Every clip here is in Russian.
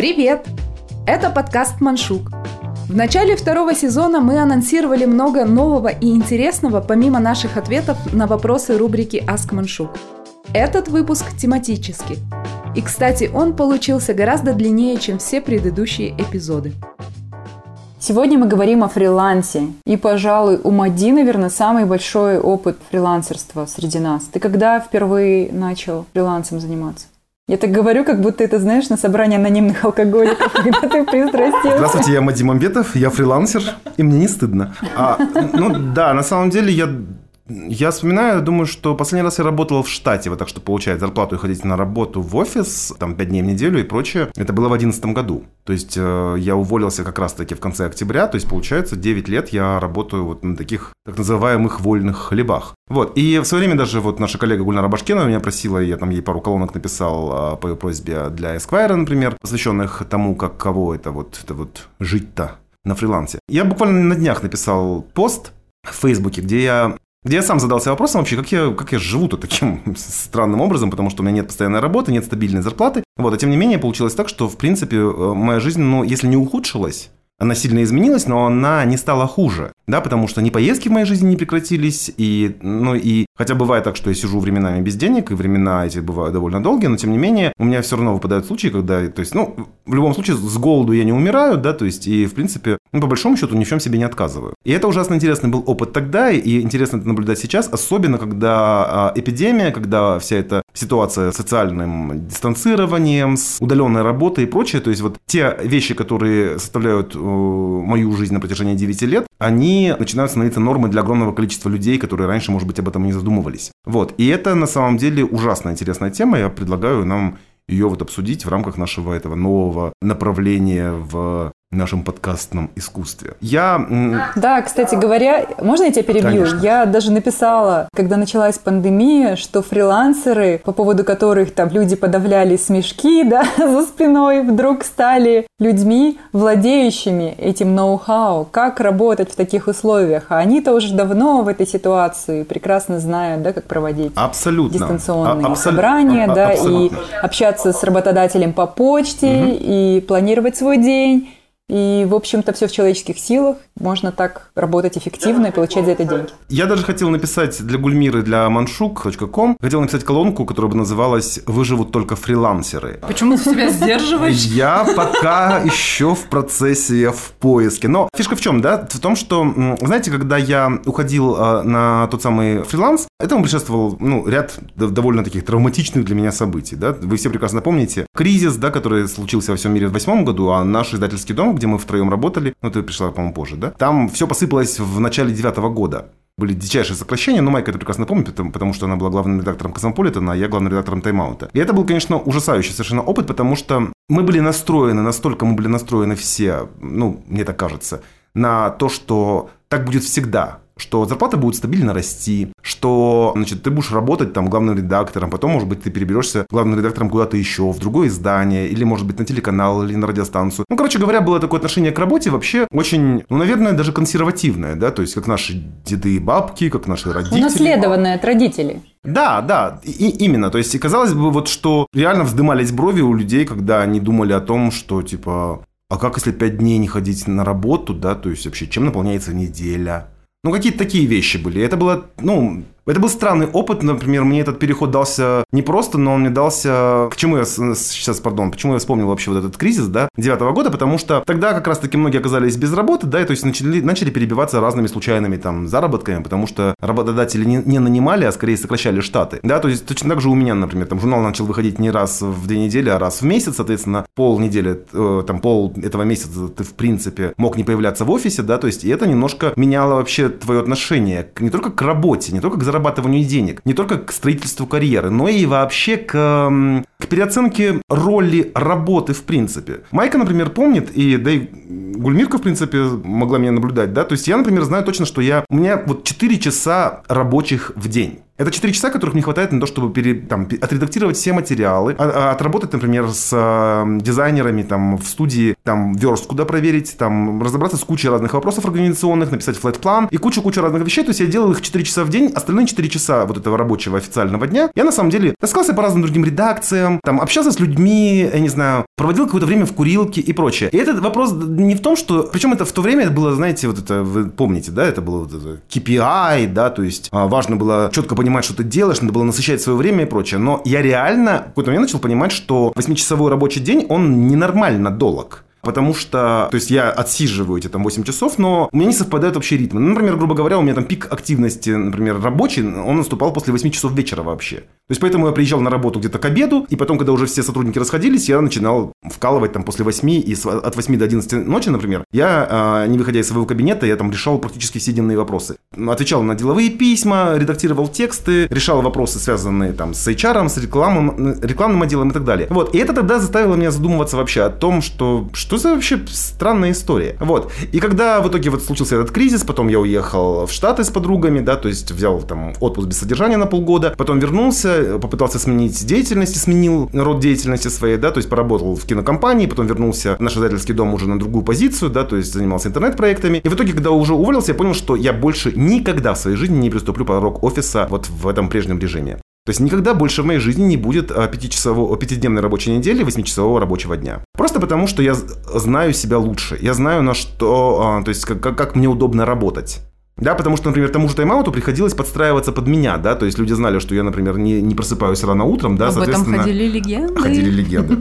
Привет! Это подкаст «Маншук». В начале второго сезона мы анонсировали много нового и интересного, помимо наших ответов на вопросы рубрики «Ask Маншук». Этот выпуск тематический. И, кстати, он получился гораздо длиннее, чем все предыдущие эпизоды. Сегодня мы говорим о фрилансе. И, пожалуй, у Мади, наверное, самый большой опыт фрилансерства среди нас. Ты когда впервые начал фрилансом заниматься? Я так говорю, как будто это, знаешь, на собрании анонимных алкоголиков, когда ты пристрастился. Здравствуйте, я Мади Мамбетов, я фрилансер, и мне не стыдно. А, ну да, на самом деле я я вспоминаю, думаю, что последний раз я работал в штате, вот так что получать зарплату и ходить на работу в офис, там, 5 дней в неделю и прочее. Это было в 2011 году. То есть э, я уволился как раз-таки в конце октября, то есть получается 9 лет я работаю вот на таких так называемых вольных хлебах. Вот, и в свое время даже вот наша коллега Гульнара Башкенова меня просила, я там ей пару колонок написал э, по ее просьбе для Esquire, например, посвященных тому, как кого это вот, это вот жить-то на фрилансе. Я буквально на днях написал пост в Фейсбуке, где я где я сам задался вопросом вообще, как я, как я живу-то таким странным образом, потому что у меня нет постоянной работы, нет стабильной зарплаты. Вот, а тем не менее получилось так, что, в принципе, э, моя жизнь, ну, если не ухудшилась, она сильно изменилась, но она не стала хуже, да, потому что ни поездки в моей жизни не прекратились, и, ну, и хотя бывает так, что я сижу временами без денег, и времена эти бывают довольно долгие, но тем не менее у меня все равно выпадают случаи, когда, то есть, ну, в любом случае с голоду я не умираю, да, то есть, и, в принципе, ну, по большому счету ни в чем себе не отказываю. И это ужасно интересный был опыт тогда, и интересно это наблюдать сейчас, особенно когда а, эпидемия, когда вся эта ситуация с социальным дистанцированием, с удаленной работой и прочее, то есть вот те вещи, которые составляют э, мою жизнь на протяжении 9 лет, они начинают становиться нормой для огромного количества людей, которые раньше, может быть, об этом не задумывались. Вот. И это на самом деле ужасно интересная тема. Я предлагаю нам ее вот обсудить в рамках нашего этого нового направления в нашем подкастном искусстве. Я... Да, кстати говоря, можно я тебя перебью? Конечно. Я даже написала, когда началась пандемия, что фрилансеры, по поводу которых там люди подавляли смешки, да, за спиной, вдруг стали людьми, владеющими этим ноу-хау, как работать в таких условиях. А они-то уже давно в этой ситуации прекрасно знают, да, как проводить Абсолютно. дистанционные А- абсол- собрания, а- да, абсолютно. и общаться с работодателем по почте, и планировать свой день. И, в общем-то, все в человеческих силах. Можно так работать эффективно и получать за это деньги. Я даже хотел написать для Гульмиры, для manshuk.com, хотел написать колонку, которая бы называлась «Выживут только фрилансеры». Почему ты себя сдерживаешь? Я пока еще в процессе, я в поиске. Но фишка в чем, да? В том, что, знаете, когда я уходил э, на тот самый фриланс, этому предшествовал ну, ряд довольно таких травматичных для меня событий. Да? Вы все прекрасно помните кризис, да, который случился во всем мире в восьмом году, а наш издательский дом, где мы втроем работали, ну, ты пришла, по-моему, позже, да? Там все посыпалось в начале девятого года были дичайшие сокращения, но Майка это прекрасно помнит, потому, что она была главным редактором Космополитена, а я главным редактором Тайм-аута. И это был, конечно, ужасающий совершенно опыт, потому что мы были настроены, настолько мы были настроены все, ну, мне так кажется, на то, что так будет всегда, что зарплата будет стабильно расти, что, значит, ты будешь работать там главным редактором, потом, может быть, ты переберешься главным редактором куда-то еще, в другое издание, или, может быть, на телеканал, или на радиостанцию. Ну, короче говоря, было такое отношение к работе вообще очень, ну, наверное, даже консервативное, да, то есть как наши деды и бабки, как наши родители. Унаследованное от родителей. Да, да, и, именно. То есть, и казалось бы, вот что реально вздымались брови у людей, когда они думали о том, что, типа, а как если пять дней не ходить на работу, да, то есть вообще, чем наполняется неделя? Ну, какие-то такие вещи были. Это было, ну, это был странный опыт, например, мне этот переход дался не просто, но он мне дался... К чему я сейчас, пардон, почему я вспомнил вообще вот этот кризис, да, девятого года, потому что тогда как раз-таки многие оказались без работы, да, и то есть начали, начали перебиваться разными случайными там заработками, потому что работодатели не, не нанимали, а скорее сокращали штаты, да, то есть точно так же у меня, например, там журнал начал выходить не раз в две недели, а раз в месяц, соответственно, пол недели, э, там пол этого месяца ты в принципе мог не появляться в офисе, да, то есть и это немножко меняло вообще твое отношение не только к работе, не только к зарабатыванию денег, не только к строительству карьеры, но и вообще к, м, к переоценке роли работы в принципе. Майка, например, помнит, и да и Гульмирка, в принципе, могла меня наблюдать, да, то есть я, например, знаю точно, что я, у меня вот 4 часа рабочих в день. Это 4 часа, которых мне хватает на то, чтобы пере, там, отредактировать все материалы, а, а, отработать, например, с э, дизайнерами там, в студии там, верст, куда проверить, там, разобраться с кучей разных вопросов организационных, написать флэт-план и кучу-кучу разных вещей. То есть я делал их 4 часа в день, остальные 4 часа вот этого рабочего официального дня я на самом деле таскался по разным другим редакциям, там, общался с людьми, я не знаю, проводил какое-то время в курилке и прочее. И этот вопрос не в том, что... Причем это в то время это было, знаете, вот это, вы помните, да, это было вот это KPI, да, то есть а, важно было четко понимать, понимать, что ты делаешь, надо было насыщать свое время и прочее. Но я реально в какой-то момент начал понимать, что 8-часовой рабочий день, он ненормально долг. Потому что, то есть я отсиживаю эти там 8 часов, но у меня не совпадают вообще ритмы. Ну, например, грубо говоря, у меня там пик активности, например, рабочий, он наступал после 8 часов вечера вообще. То есть поэтому я приезжал на работу где-то к обеду, и потом, когда уже все сотрудники расходились, я начинал вкалывать там после 8 и от 8 до 11 ночи, например, я, а, не выходя из своего кабинета, я там решал практически все денные вопросы. Отвечал на деловые письма, редактировал тексты, решал вопросы, связанные там с HR, с рекламом, рекламным отделом и так далее. Вот. И это тогда заставило меня задумываться вообще о том, что за вообще странная история? Вот. И когда в итоге вот случился этот кризис, потом я уехал в Штаты с подругами, да, то есть взял там отпуск без содержания на полгода, потом вернулся, попытался сменить деятельность, сменил род деятельности своей, да, то есть поработал в кинокомпании, потом вернулся в наш издательский дом уже на другую позицию, да, то есть занимался интернет-проектами. И в итоге, когда уже уволился, я понял, что я больше никогда в своей жизни не приступлю порог офиса вот в этом прежнем режиме. То есть никогда больше в моей жизни не будет а, пятичасового, пятидневной рабочей недели, восьмичасового рабочего дня. Просто потому, что я знаю себя лучше. Я знаю, на что, а, то есть как, как мне удобно работать. Да, потому что, например, тому же тайм-ауту приходилось подстраиваться под меня, да, то есть люди знали, что я, например, не, не просыпаюсь рано утром, да, Об соответственно... этом ходили легенды. Ходили легенды.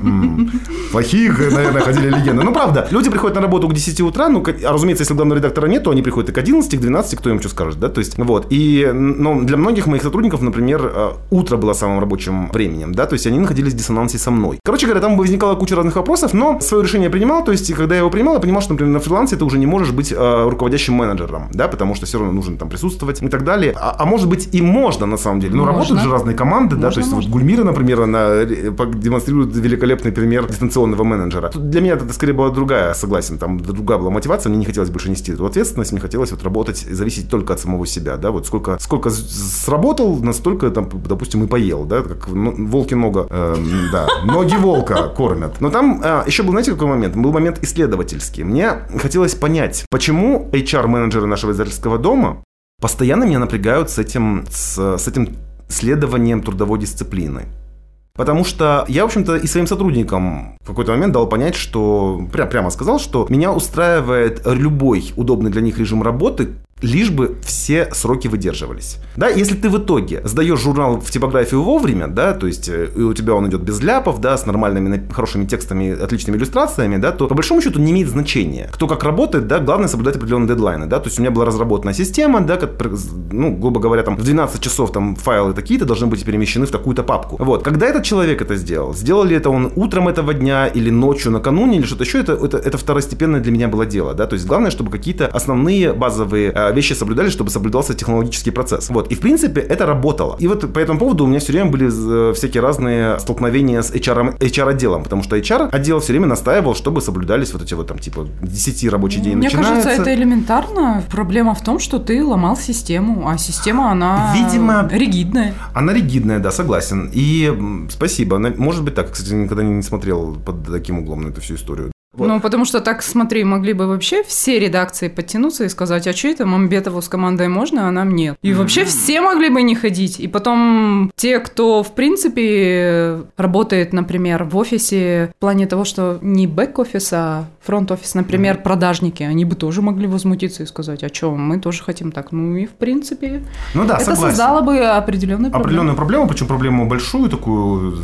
Плохих, наверное, ходили легенды. Ну, правда, люди приходят на работу к 10 утра, ну, а, разумеется, если главного редактора нет, то они приходят и к 11, к 12, кто им что скажет, да, то есть, вот. И, но для многих моих сотрудников, например, э, утро было самым рабочим временем, да, то есть они находились в диссонансе со мной. Короче говоря, там возникала куча разных вопросов, но свое решение я принимал, то есть, когда я его принимал, я понимал, что, например, на фрилансе ты уже не можешь быть э, руководящим менеджером, да, потому что все равно нужен там присутствовать и так далее. А, а может быть и можно на самом деле. Но можно. работают же разные команды, можно, да, то есть можно. вот Гульмира, например, она демонстрирует великолепный пример дистанционного менеджера. Тут для меня это скорее была другая, согласен, там другая была мотивация, мне не хотелось больше нести эту ответственность, мне хотелось вот работать, зависеть только от самого себя, да, вот сколько, сколько сработал, настолько там, допустим, и поел, да, как ну, волки много, э, да, ноги волка кормят. Но там э, еще был, знаете, какой момент? Был момент исследовательский. Мне хотелось понять, почему HR-менеджеры нашего издательского дома постоянно меня напрягают с этим, с, с этим следованием трудовой дисциплины. Потому что я, в общем-то, и своим сотрудникам в какой-то момент дал понять, что прям, прямо сказал, что меня устраивает любой удобный для них режим работы, лишь бы все сроки выдерживались. Да, если ты в итоге сдаешь журнал в типографию вовремя, да, то есть э, и у тебя он идет без ляпов, да, с нормальными, хорошими текстами, отличными иллюстрациями, да, то по большому счету не имеет значения, кто как работает, да, главное соблюдать определенные дедлайны, да, то есть у меня была разработана система, да, как, ну, грубо говоря, там в 12 часов там файлы такие-то должны быть перемещены в такую-то папку. Вот, когда этот человек это сделал, сделал ли это он утром этого дня или ночью накануне или что-то еще, это, это, это второстепенное для меня было дело, да, то есть главное, чтобы какие-то основные базовые э, вещи соблюдались, чтобы соблюдался технологический процесс. Вот. И в принципе это работало. И вот по этому поводу у меня все время были э, всякие разные столкновения с HR, HR-отделом, потому что HR-отдел все время настаивал, чтобы соблюдались вот эти вот там типа 10 рабочий день Мне начинается. кажется, это элементарно. Проблема в том, что ты ломал систему, а система, она Видимо, ригидная. Она ригидная, да, согласен. И спасибо. Может быть так. Кстати, никогда не смотрел под таким углом на эту всю историю. Вот. Ну, потому что так, смотри, могли бы вообще все редакции подтянуться и сказать, а что это Мамбетову с командой можно, а нам нет. И mm-hmm. вообще все могли бы не ходить. И потом те, кто, в принципе, работает, например, в офисе в плане того, что не бэк-офис, а фронт-офис, например, mm-hmm. продажники, они бы тоже могли возмутиться и сказать, а что, мы тоже хотим так. Ну и, в принципе, ну, да, это согласен. создало бы определенную проблему. Определенную проблему, причем проблему большую, такую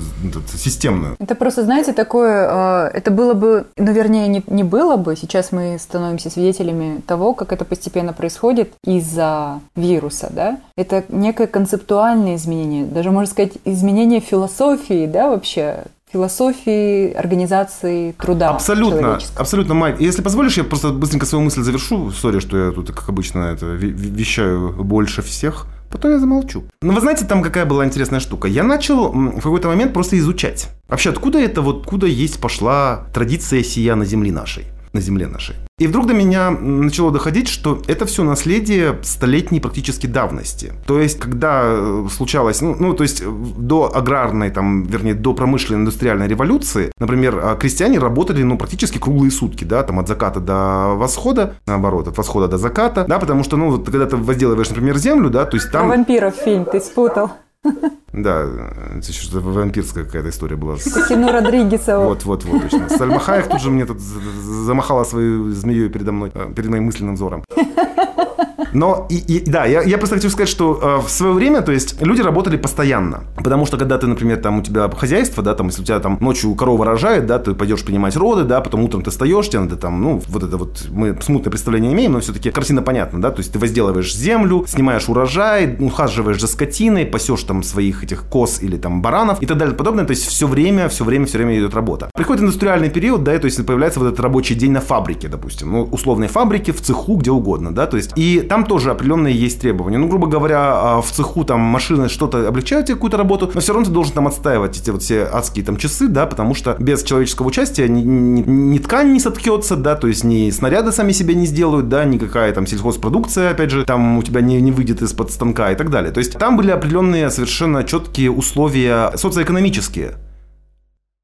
системную. Это просто, знаете, такое, а, это было бы, наверное, вернее, не, не было бы. Сейчас мы становимся свидетелями того, как это постепенно происходит из-за вируса, да. Это некое концептуальное изменение, даже, можно сказать, изменение философии, да, вообще философии организации труда Абсолютно, абсолютно, Майк. Если позволишь, я просто быстренько свою мысль завершу. Сори, что я тут, как обычно, это вещаю больше всех. Потом я замолчу. Но вы знаете, там какая была интересная штука? Я начал в какой-то момент просто изучать. Вообще, откуда это вот, откуда есть пошла традиция сия на земле нашей? На земле нашей. И вдруг до меня начало доходить, что это все наследие столетней практически давности. То есть, когда э, случалось, ну, ну то есть до аграрной, там, вернее, до промышленной индустриальной революции, например, а, крестьяне работали, ну, практически круглые сутки, да, там, от заката до восхода, наоборот, от восхода до заката, да, потому что, ну, вот, когда ты возделываешь, например, землю, да, то есть там... Про вампиров фильм ты спутал. Да, это что-то вампирская какая-то история была. Это кино Родригеса. Вот, вот, вот, точно. Сальма Хаек тут же мне тут замахала свою змеей передо мной, э, перед моим мысленным взором. Но, и, и, да, я, я просто хочу сказать, что э, в свое время, то есть, люди работали постоянно. Потому что, когда ты, например, там, у тебя хозяйство, да, там, если у тебя там ночью корова рожает, да, ты пойдешь принимать роды, да, потом утром ты встаешь, тебе надо там, ну, вот это вот, мы смутное представление имеем, но все-таки картина понятна, да, то есть, ты возделываешь землю, снимаешь урожай, ухаживаешь за скотиной, пасешь там своих этих коз или там баранов и так далее и подобное, то есть, все время, все время, все время идет работа. Приходит индустриальный период, да, и, то есть, появляется вот этот рабочий день на фабрике, допустим, ну, условной фабрике, в цеху, где угодно, да, то есть, и там тоже определенные есть требования. Ну, грубо говоря, а, в цеху там машины что-то облегчают тебе какую-то работу, но все равно ты должен там отстаивать эти вот все адские там часы, да, потому что без человеческого участия ни, ни, ни ткань не соткется, да, то есть ни снаряды сами себе не сделают, да, никакая там сельхозпродукция, опять же, там у тебя не, не выйдет из-под станка и так далее. То есть там были определенные совершенно четкие условия социоэкономические.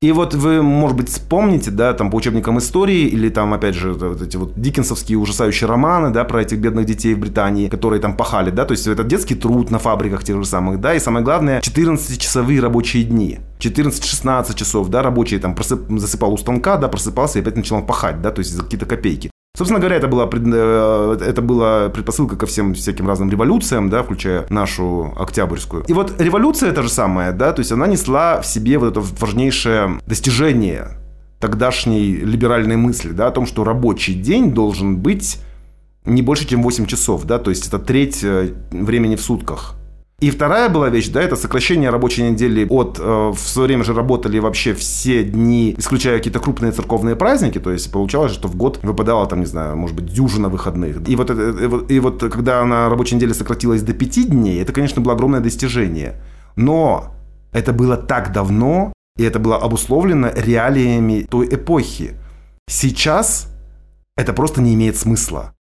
И вот вы, может быть, вспомните, да, там по учебникам истории или там, опять же, вот эти вот диккенсовские ужасающие романы, да, про этих бедных детей в Британии, которые там пахали, да, то есть это детский труд на фабриках тех же самых, да, и самое главное, 14-часовые рабочие дни. 14-16 часов, да, рабочий там просып, засыпал у станка, да, просыпался и опять начинал пахать, да, то есть за какие-то копейки. Собственно говоря, это была, э, это была предпосылка ко всем всяким разным революциям, да, включая нашу Октябрьскую. И вот революция та же самая, да, то есть она несла в себе вот это важнейшее достижение тогдашней либеральной мысли, да, о том, что рабочий день должен быть не больше, чем 8 часов, да, то есть это треть э, времени в сутках. И вторая была вещь, да, это сокращение рабочей недели от... Э, в свое время же работали вообще все дни, исключая какие-то крупные церковные праздники, то есть получалось, что в год выпадало там, не знаю, может быть, дюжина выходных. И вот, это, и вот когда на рабочей неделе сократилась до пяти дней, это, конечно, было огромное достижение. Но это было так давно, и это было обусловлено реалиями той эпохи. Сейчас это просто не имеет смысла.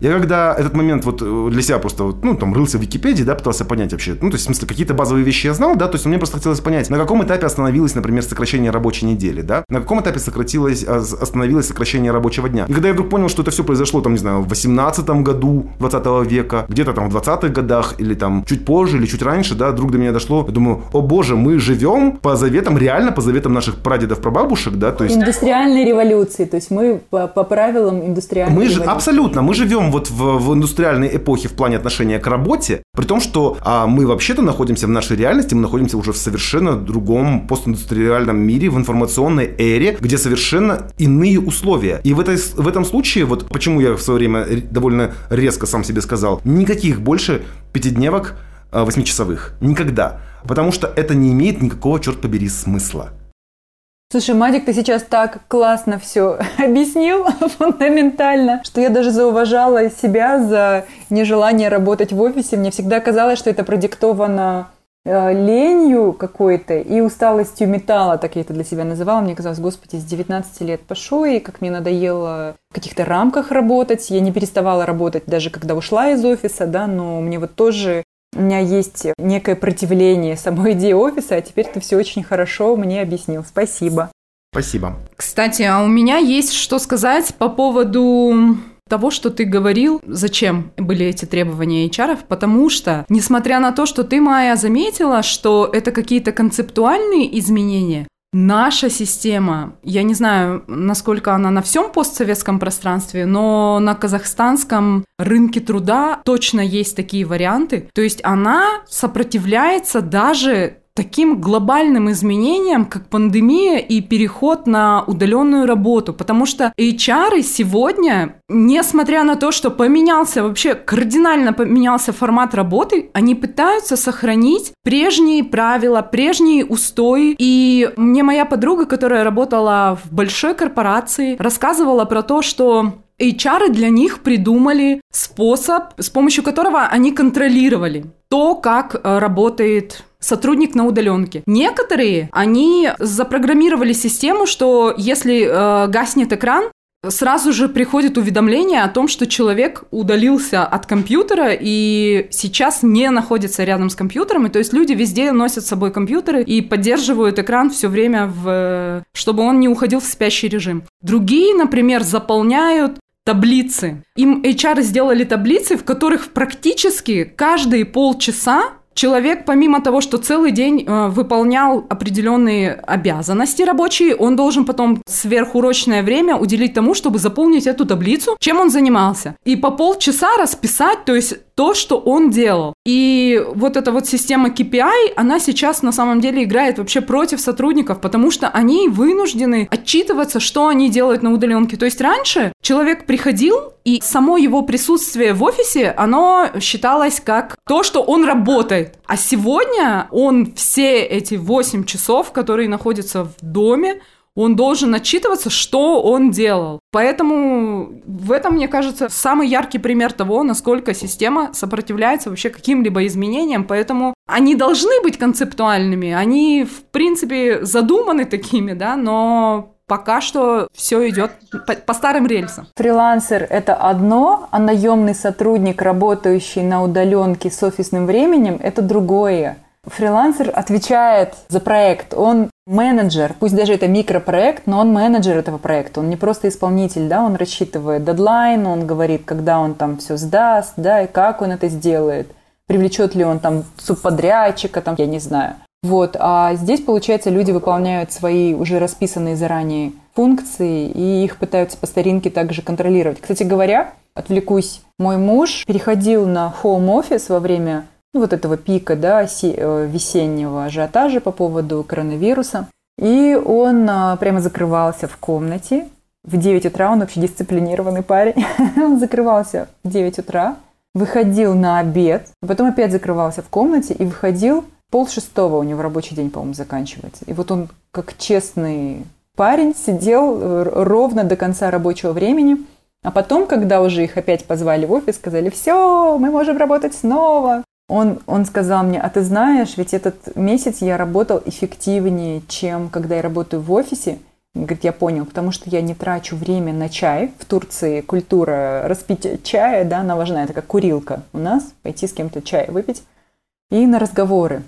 Я когда этот момент вот э, для себя просто, ну, там, рылся в Википедии, да, пытался понять вообще, ну, то есть, в смысле, какие-то базовые вещи я знал, да, то есть, мне просто хотелось понять, на каком этапе остановилось, например, сокращение рабочей недели, да, на каком этапе сократилось, а, остановилось сокращение рабочего дня. И когда я вдруг понял, что это все произошло, там, не знаю, в 18 году 20 века, где-то там в 20-х годах, или там чуть позже, или чуть раньше, да, вдруг до меня дошло, я думаю, о боже, мы живем по заветам, реально по заветам наших прадедов, прабабушек, да, то есть... Индустриальной революции, то есть мы по, по правилам индустриальной мы революции. Абсолютно, мы живем живем вот в, в индустриальной эпохе в плане отношения к работе, при том, что а, мы вообще-то находимся в нашей реальности, мы находимся уже в совершенно другом постиндустриальном мире, в информационной эре, где совершенно иные условия. И в, этой, в этом случае, вот почему я в свое время довольно резко сам себе сказал, никаких больше пятидневок а, восьмичасовых. Никогда. Потому что это не имеет никакого, черт побери, смысла. Слушай, Мадик, ты сейчас так классно все объяснил фундаментально, что я даже зауважала себя за нежелание работать в офисе. Мне всегда казалось, что это продиктовано э, ленью какой-то и усталостью металла, так я это для себя называла. Мне казалось, господи, с 19 лет пошу, и как мне надоело в каких-то рамках работать. Я не переставала работать даже когда ушла из офиса, да, но мне вот тоже у меня есть некое противление самой идеи офиса, а теперь ты все очень хорошо мне объяснил. Спасибо. Спасибо. Кстати, а у меня есть что сказать по поводу того, что ты говорил, зачем были эти требования HR, потому что, несмотря на то, что ты, Майя, заметила, что это какие-то концептуальные изменения, Наша система, я не знаю, насколько она на всем постсоветском пространстве, но на казахстанском рынке труда точно есть такие варианты. То есть она сопротивляется даже таким глобальным изменениям, как пандемия и переход на удаленную работу. Потому что HR сегодня, несмотря на то, что поменялся вообще, кардинально поменялся формат работы, они пытаются сохранить прежние правила, прежние устои. И мне моя подруга, которая работала в большой корпорации, рассказывала про то, что HR для них придумали способ, с помощью которого они контролировали то, как э, работает сотрудник на удаленке. Некоторые, они запрограммировали систему, что если э, гаснет экран, сразу же приходит уведомление о том, что человек удалился от компьютера и сейчас не находится рядом с компьютером. И то есть люди везде носят с собой компьютеры и поддерживают экран все время, в... чтобы он не уходил в спящий режим. Другие, например, заполняют таблицы. Им HR сделали таблицы, в которых практически каждые полчаса человек, помимо того, что целый день э, выполнял определенные обязанности рабочие, он должен потом сверхурочное время уделить тому, чтобы заполнить эту таблицу, чем он занимался. И по полчаса расписать, то есть то, что он делал. И вот эта вот система KPI, она сейчас на самом деле играет вообще против сотрудников, потому что они вынуждены отчитываться, что они делают на удаленке. То есть раньше человек приходил, и само его присутствие в офисе, оно считалось как то, что он работает. А сегодня он все эти 8 часов, которые находятся в доме, он должен отчитываться, что он делал. Поэтому в этом, мне кажется, самый яркий пример того, насколько система сопротивляется вообще каким-либо изменениям. Поэтому они должны быть концептуальными, они, в принципе, задуманы такими, да, но пока что все идет по, по старым рельсам. Фрилансер – это одно, а наемный сотрудник, работающий на удаленке с офисным временем – это другое. Фрилансер отвечает за проект, он менеджер, пусть даже это микропроект, но он менеджер этого проекта, он не просто исполнитель, да, он рассчитывает дедлайн, он говорит, когда он там все сдаст, да, и как он это сделает, привлечет ли он там субподрядчика, там, я не знаю. Вот, а здесь, получается, люди выполняют свои уже расписанные заранее функции и их пытаются по старинке также контролировать. Кстати говоря, отвлекусь, мой муж переходил на home office во время ну, вот этого пика да, э, весеннего ажиотажа по поводу коронавируса. И он а, прямо закрывался в комнате. В 9 утра он вообще дисциплинированный парень. он закрывался в 9 утра, выходил на обед, а потом опять закрывался в комнате и выходил пол шестого у него рабочий день, по-моему, заканчивается. И вот он, как честный парень, сидел э, ровно до конца рабочего времени. А потом, когда уже их опять позвали в офис, сказали, все, мы можем работать снова. Он, он сказал мне, а ты знаешь, ведь этот месяц я работал эффективнее, чем когда я работаю в офисе. Говорит, я понял, потому что я не трачу время на чай. В Турции культура распить чая, да, она важна. Это как курилка у нас, пойти с кем-то чай выпить. И на разговоры.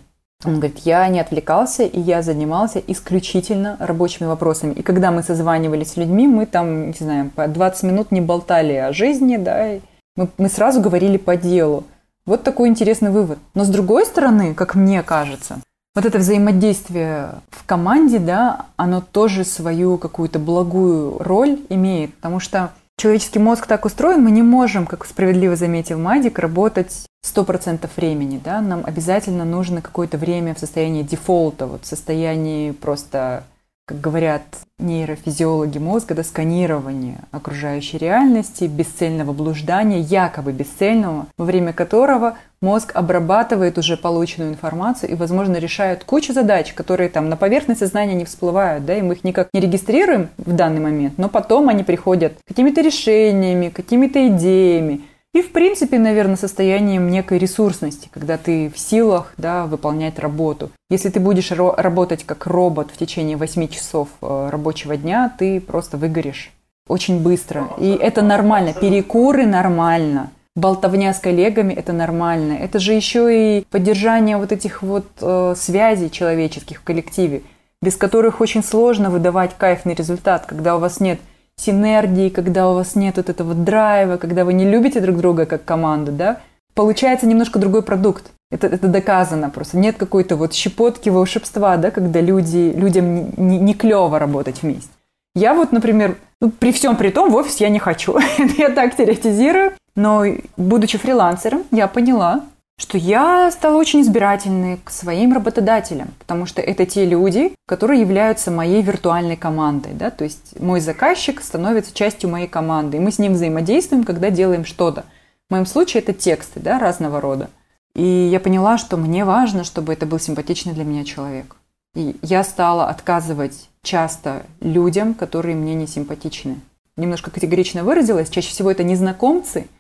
Он говорит, я не отвлекался, и я занимался исключительно рабочими вопросами. И когда мы созванивались с людьми, мы там, не знаю, по 20 минут не болтали о жизни, да, мы, мы сразу говорили по делу. Вот такой интересный вывод. Но с другой стороны, как мне кажется, вот это взаимодействие в команде, да, оно тоже свою какую-то благую роль имеет, потому что человеческий мозг так устроен, мы не можем, как справедливо заметил Мадик, работать 100% времени, да, нам обязательно нужно какое-то время в состоянии дефолта, вот в состоянии просто как говорят нейрофизиологи мозга, до сканирования окружающей реальности, бесцельного блуждания, якобы бесцельного, во время которого мозг обрабатывает уже полученную информацию и, возможно, решает кучу задач, которые там на поверхность сознания не всплывают, да, и мы их никак не регистрируем в данный момент, но потом они приходят какими-то решениями, какими-то идеями, и, в принципе, наверное, состоянием некой ресурсности, когда ты в силах да, выполнять работу. Если ты будешь работать как робот в течение 8 часов э, рабочего дня, ты просто выгоришь очень быстро. И это нормально. Перекуры нормально. Болтовня с коллегами – это нормально. Это же еще и поддержание вот этих вот э, связей человеческих в коллективе, без которых очень сложно выдавать кайфный результат, когда у вас нет – синергии, когда у вас нет вот этого драйва, когда вы не любите друг друга как команду, да, получается немножко другой продукт. Это, это доказано просто. Нет какой-то вот щепотки волшебства, да, когда люди, людям не, не клево работать вместе. Я вот, например, ну, при всем при том в офис я не хочу. я так теоретизирую. Но будучи фрилансером, я поняла, что я стала очень избирательной к своим работодателям, потому что это те люди, которые являются моей виртуальной командой. Да? То есть мой заказчик становится частью моей команды, и мы с ним взаимодействуем, когда делаем что-то. В моем случае это тексты да, разного рода. И я поняла, что мне важно, чтобы это был симпатичный для меня человек. И я стала отказывать часто людям, которые мне не симпатичны. Немножко категорично выразилась. Чаще всего это незнакомцы –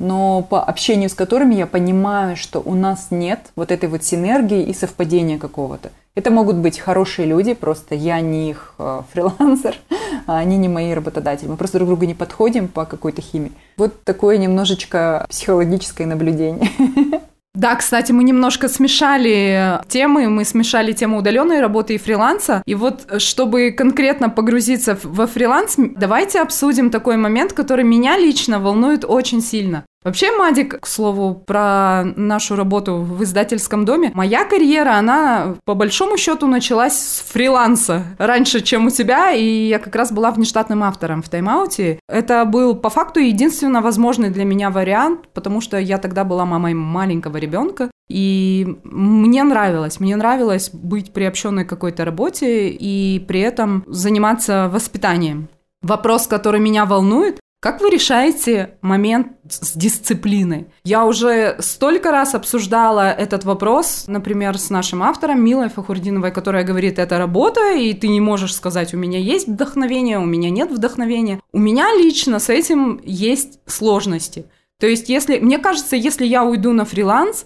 но по общению с которыми я понимаю, что у нас нет вот этой вот синергии и совпадения какого-то. Это могут быть хорошие люди, просто я не их э, фрилансер, а они не мои работодатели. Мы просто друг другу не подходим по какой-то химии. Вот такое немножечко психологическое наблюдение. Да, кстати, мы немножко смешали темы, мы смешали тему удаленной работы и фриланса. И вот, чтобы конкретно погрузиться во фриланс, давайте обсудим такой момент, который меня лично волнует очень сильно. Вообще, Мадик, к слову, про нашу работу в издательском доме. Моя карьера, она по большому счету началась с фриланса раньше, чем у тебя, и я как раз была внештатным автором в тайм-ауте. Это был по факту единственно возможный для меня вариант, потому что я тогда была мамой маленького ребенка, и мне нравилось, мне нравилось быть приобщенной к какой-то работе и при этом заниматься воспитанием. Вопрос, который меня волнует, как вы решаете момент с дисциплиной? Я уже столько раз обсуждала этот вопрос, например, с нашим автором Милой Фахурдиновой, которая говорит, это работа, и ты не можешь сказать, у меня есть вдохновение, у меня нет вдохновения. У меня лично с этим есть сложности. То есть, если, мне кажется, если я уйду на фриланс,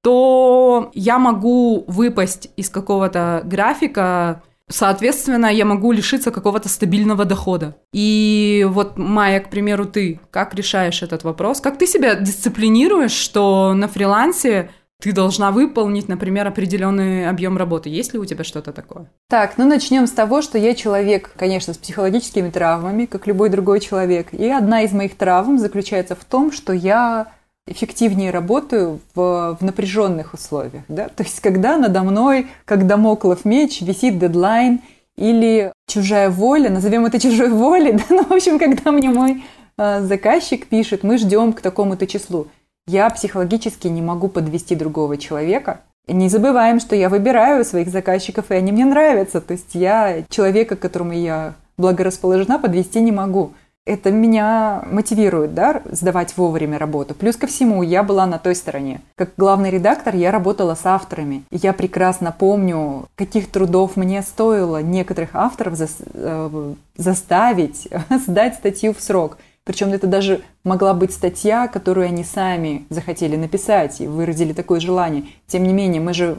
то я могу выпасть из какого-то графика, Соответственно, я могу лишиться какого-то стабильного дохода. И вот, Майя, к примеру, ты как решаешь этот вопрос? Как ты себя дисциплинируешь, что на фрилансе ты должна выполнить, например, определенный объем работы. Есть ли у тебя что-то такое? Так, ну начнем с того, что я человек, конечно, с психологическими травмами, как любой другой человек. И одна из моих травм заключается в том, что я эффективнее работаю в, в напряженных условиях. Да? То есть, когда надо мной, как домоклов меч, висит дедлайн или чужая воля, назовем это чужой волей, да? ну, в общем, когда мне мой э, заказчик пишет, мы ждем к такому-то числу, я психологически не могу подвести другого человека. Не забываем, что я выбираю своих заказчиков, и они мне нравятся. То есть я человека, которому я благорасположена, подвести не могу это меня мотивирует, да, сдавать вовремя работу. Плюс ко всему, я была на той стороне. Как главный редактор я работала с авторами. И я прекрасно помню, каких трудов мне стоило некоторых авторов за, э, заставить сдать статью в срок. Причем это даже могла быть статья, которую они сами захотели написать и выразили такое желание. Тем не менее, мы же,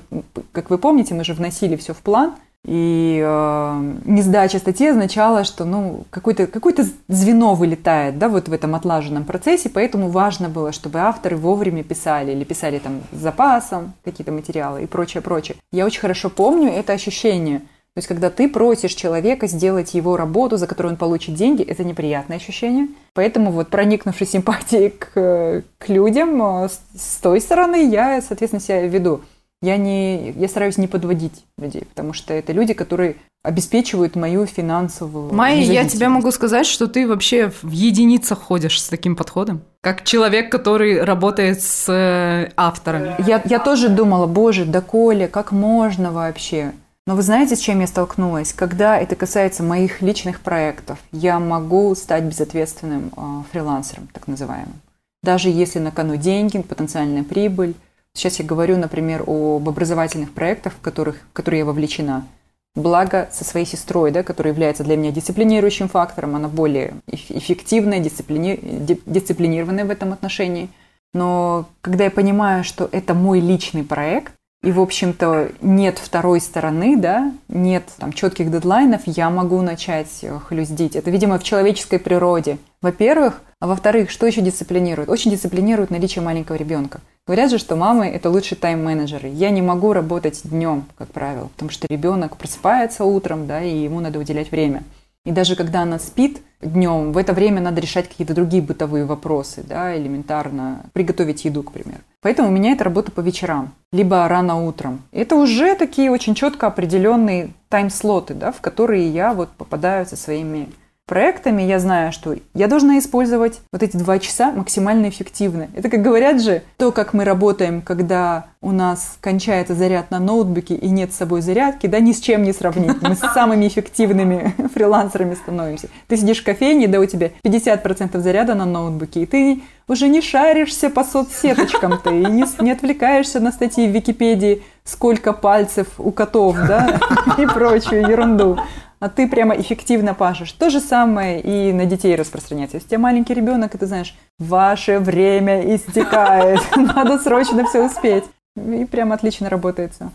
как вы помните, мы же вносили все в план – и э, несдача статьи означала, что ну, какое-то какое звено вылетает да, вот в этом отлаженном процессе, поэтому важно было, чтобы авторы вовремя писали или писали там с запасом какие-то материалы и прочее, прочее. Я очень хорошо помню это ощущение. То есть, когда ты просишь человека сделать его работу, за которую он получит деньги, это неприятное ощущение. Поэтому вот проникнувшись симпатией к, к людям, э, с, с той стороны я, соответственно, себя веду я, не, я стараюсь не подводить людей, потому что это люди, которые обеспечивают мою финансовую Майя, я тебе могу сказать, что ты вообще в единицах ходишь с таким подходом. Как человек, который работает с э, авторами. Я, я тоже думала, боже, да Коля, как можно вообще? Но вы знаете, с чем я столкнулась? Когда это касается моих личных проектов, я могу стать безответственным э, фрилансером, так называемым. Даже если на кону деньги, потенциальная прибыль, Сейчас я говорю, например, об образовательных проектах, в, которых, в которые я вовлечена. Благо со своей сестрой, да, которая является для меня дисциплинирующим фактором, она более эффективная, дисциплини... дисциплинированная в этом отношении. Но когда я понимаю, что это мой личный проект, и, в общем-то, нет второй стороны, да, нет там четких дедлайнов, я могу начать э, хлюздить. Это, видимо, в человеческой природе. Во-первых, а во-вторых, что еще дисциплинирует? Очень дисциплинирует наличие маленького ребенка. Говорят же, что мамы – это лучшие тайм-менеджеры. Я не могу работать днем, как правило, потому что ребенок просыпается утром, да, и ему надо уделять время. И даже когда она спит днем, в это время надо решать какие-то другие бытовые вопросы, да, элементарно приготовить еду, к примеру. Поэтому у меня это работа по вечерам, либо рано утром. Это уже такие очень четко определенные тайм-слоты, да, в которые я вот попадаю со своими проектами я знаю, что я должна использовать вот эти два часа максимально эффективно. Это, как говорят же, то, как мы работаем, когда у нас кончается заряд на ноутбуке и нет с собой зарядки, да, ни с чем не сравнить. Мы с самыми эффективными фрилансерами становимся. Ты сидишь в кофейне, да, у тебя 50% заряда на ноутбуке, и ты уже не шаришься по соцсеточкам ты, и не, не отвлекаешься на статьи в Википедии, сколько пальцев у котов, да, и прочую ерунду а ты прямо эффективно пашешь. То же самое и на детей распространяется. Если у тебя маленький ребенок, и ты знаешь, ваше время истекает, надо срочно все успеть. И прям отлично работает все.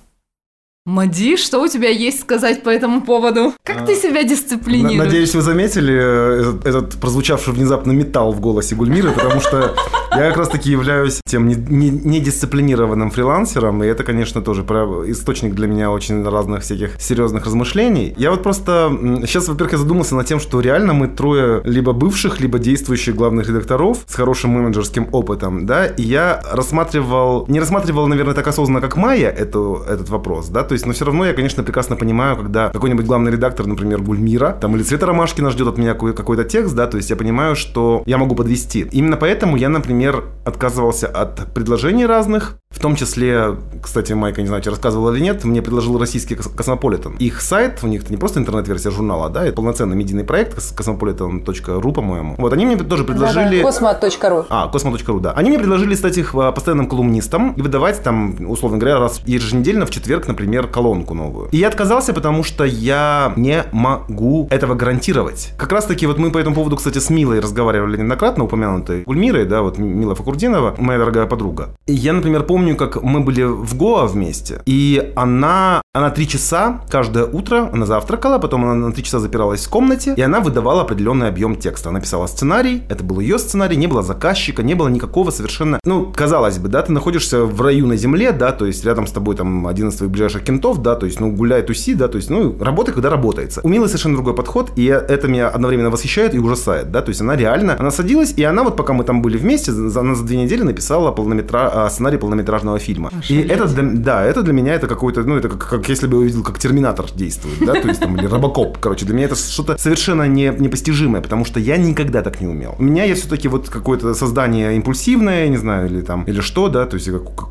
Мади, что у тебя есть сказать по этому поводу? Как ты себя дисциплинируешь? Надеюсь, вы заметили этот, этот прозвучавший внезапно металл в голосе Гульмиры, потому что я как раз-таки являюсь тем недисциплинированным фрилансером, и это, конечно, тоже источник для меня очень разных всяких серьезных размышлений. Я вот просто сейчас, во-первых, я задумался над тем, что реально мы трое либо бывших, либо действующих главных редакторов с хорошим менеджерским опытом, да, и я рассматривал, не рассматривал, наверное, так осознанно, как Майя, эту, этот вопрос, да, то есть, но все равно я, конечно, прекрасно понимаю, когда какой-нибудь главный редактор, например, Гульмира, там, или Света Ромашкина ждет от меня какой-то текст, да, то есть я понимаю, что я могу подвести. Именно поэтому я, например, отказывался от предложений разных, в том числе, кстати, Майка, не знаю, рассказывал или нет, мне предложил российский Космополитен. Их сайт, у них это не просто интернет-версия журнала, да, это полноценный медийный проект, cosmopolitan.ru, по-моему. Вот, они мне тоже предложили... Cosmo.ru. А, cosmo.ru, да. Они мне предложили стать их а, постоянным колумнистом и выдавать там, условно говоря, раз еженедельно в четверг, например, колонку новую. И я отказался, потому что я не могу этого гарантировать. Как раз таки вот мы по этому поводу, кстати, с Милой разговаривали неоднократно, упомянутой Гульмирой, да, вот Мила Факурдинова, моя дорогая подруга. И я, например, помню, как мы были в Гоа вместе, и она, она три часа каждое утро, она завтракала, потом она на три часа запиралась в комнате, и она выдавала определенный объем текста. Она писала сценарий, это был ее сценарий, не было заказчика, не было никакого совершенно, ну, казалось бы, да, ты находишься в раю на земле, да, то есть рядом с тобой там один из твоих ближайших кентов, да, то есть, ну, гуляй, туси, да, то есть, ну, работай, когда работается. У Милы совершенно другой подход, и это меня одновременно восхищает и ужасает, да, то есть она реально, она садилась, и она вот пока мы там были вместе, она за две недели написала полнометра... А, сценарий полнометражного фильма. И это, для, да, это для меня это какой-то, ну, это как, как если бы я увидел, как Терминатор действует, да, то есть там, или Робокоп, короче, для меня это что-то совершенно не, непостижимое, потому что я никогда так не умел. У меня я все-таки вот какое-то создание импульсивное, не знаю, или там, или что, да, то есть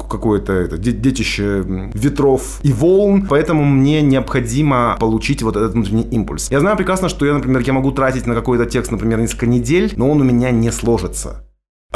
какое-то это, детище ветров и волн, поэтому мне необходимо получить вот этот внутренний импульс. Я знаю прекрасно, что я, например, я могу тратить на какой-то текст, например, несколько недель, но он у меня не сложится.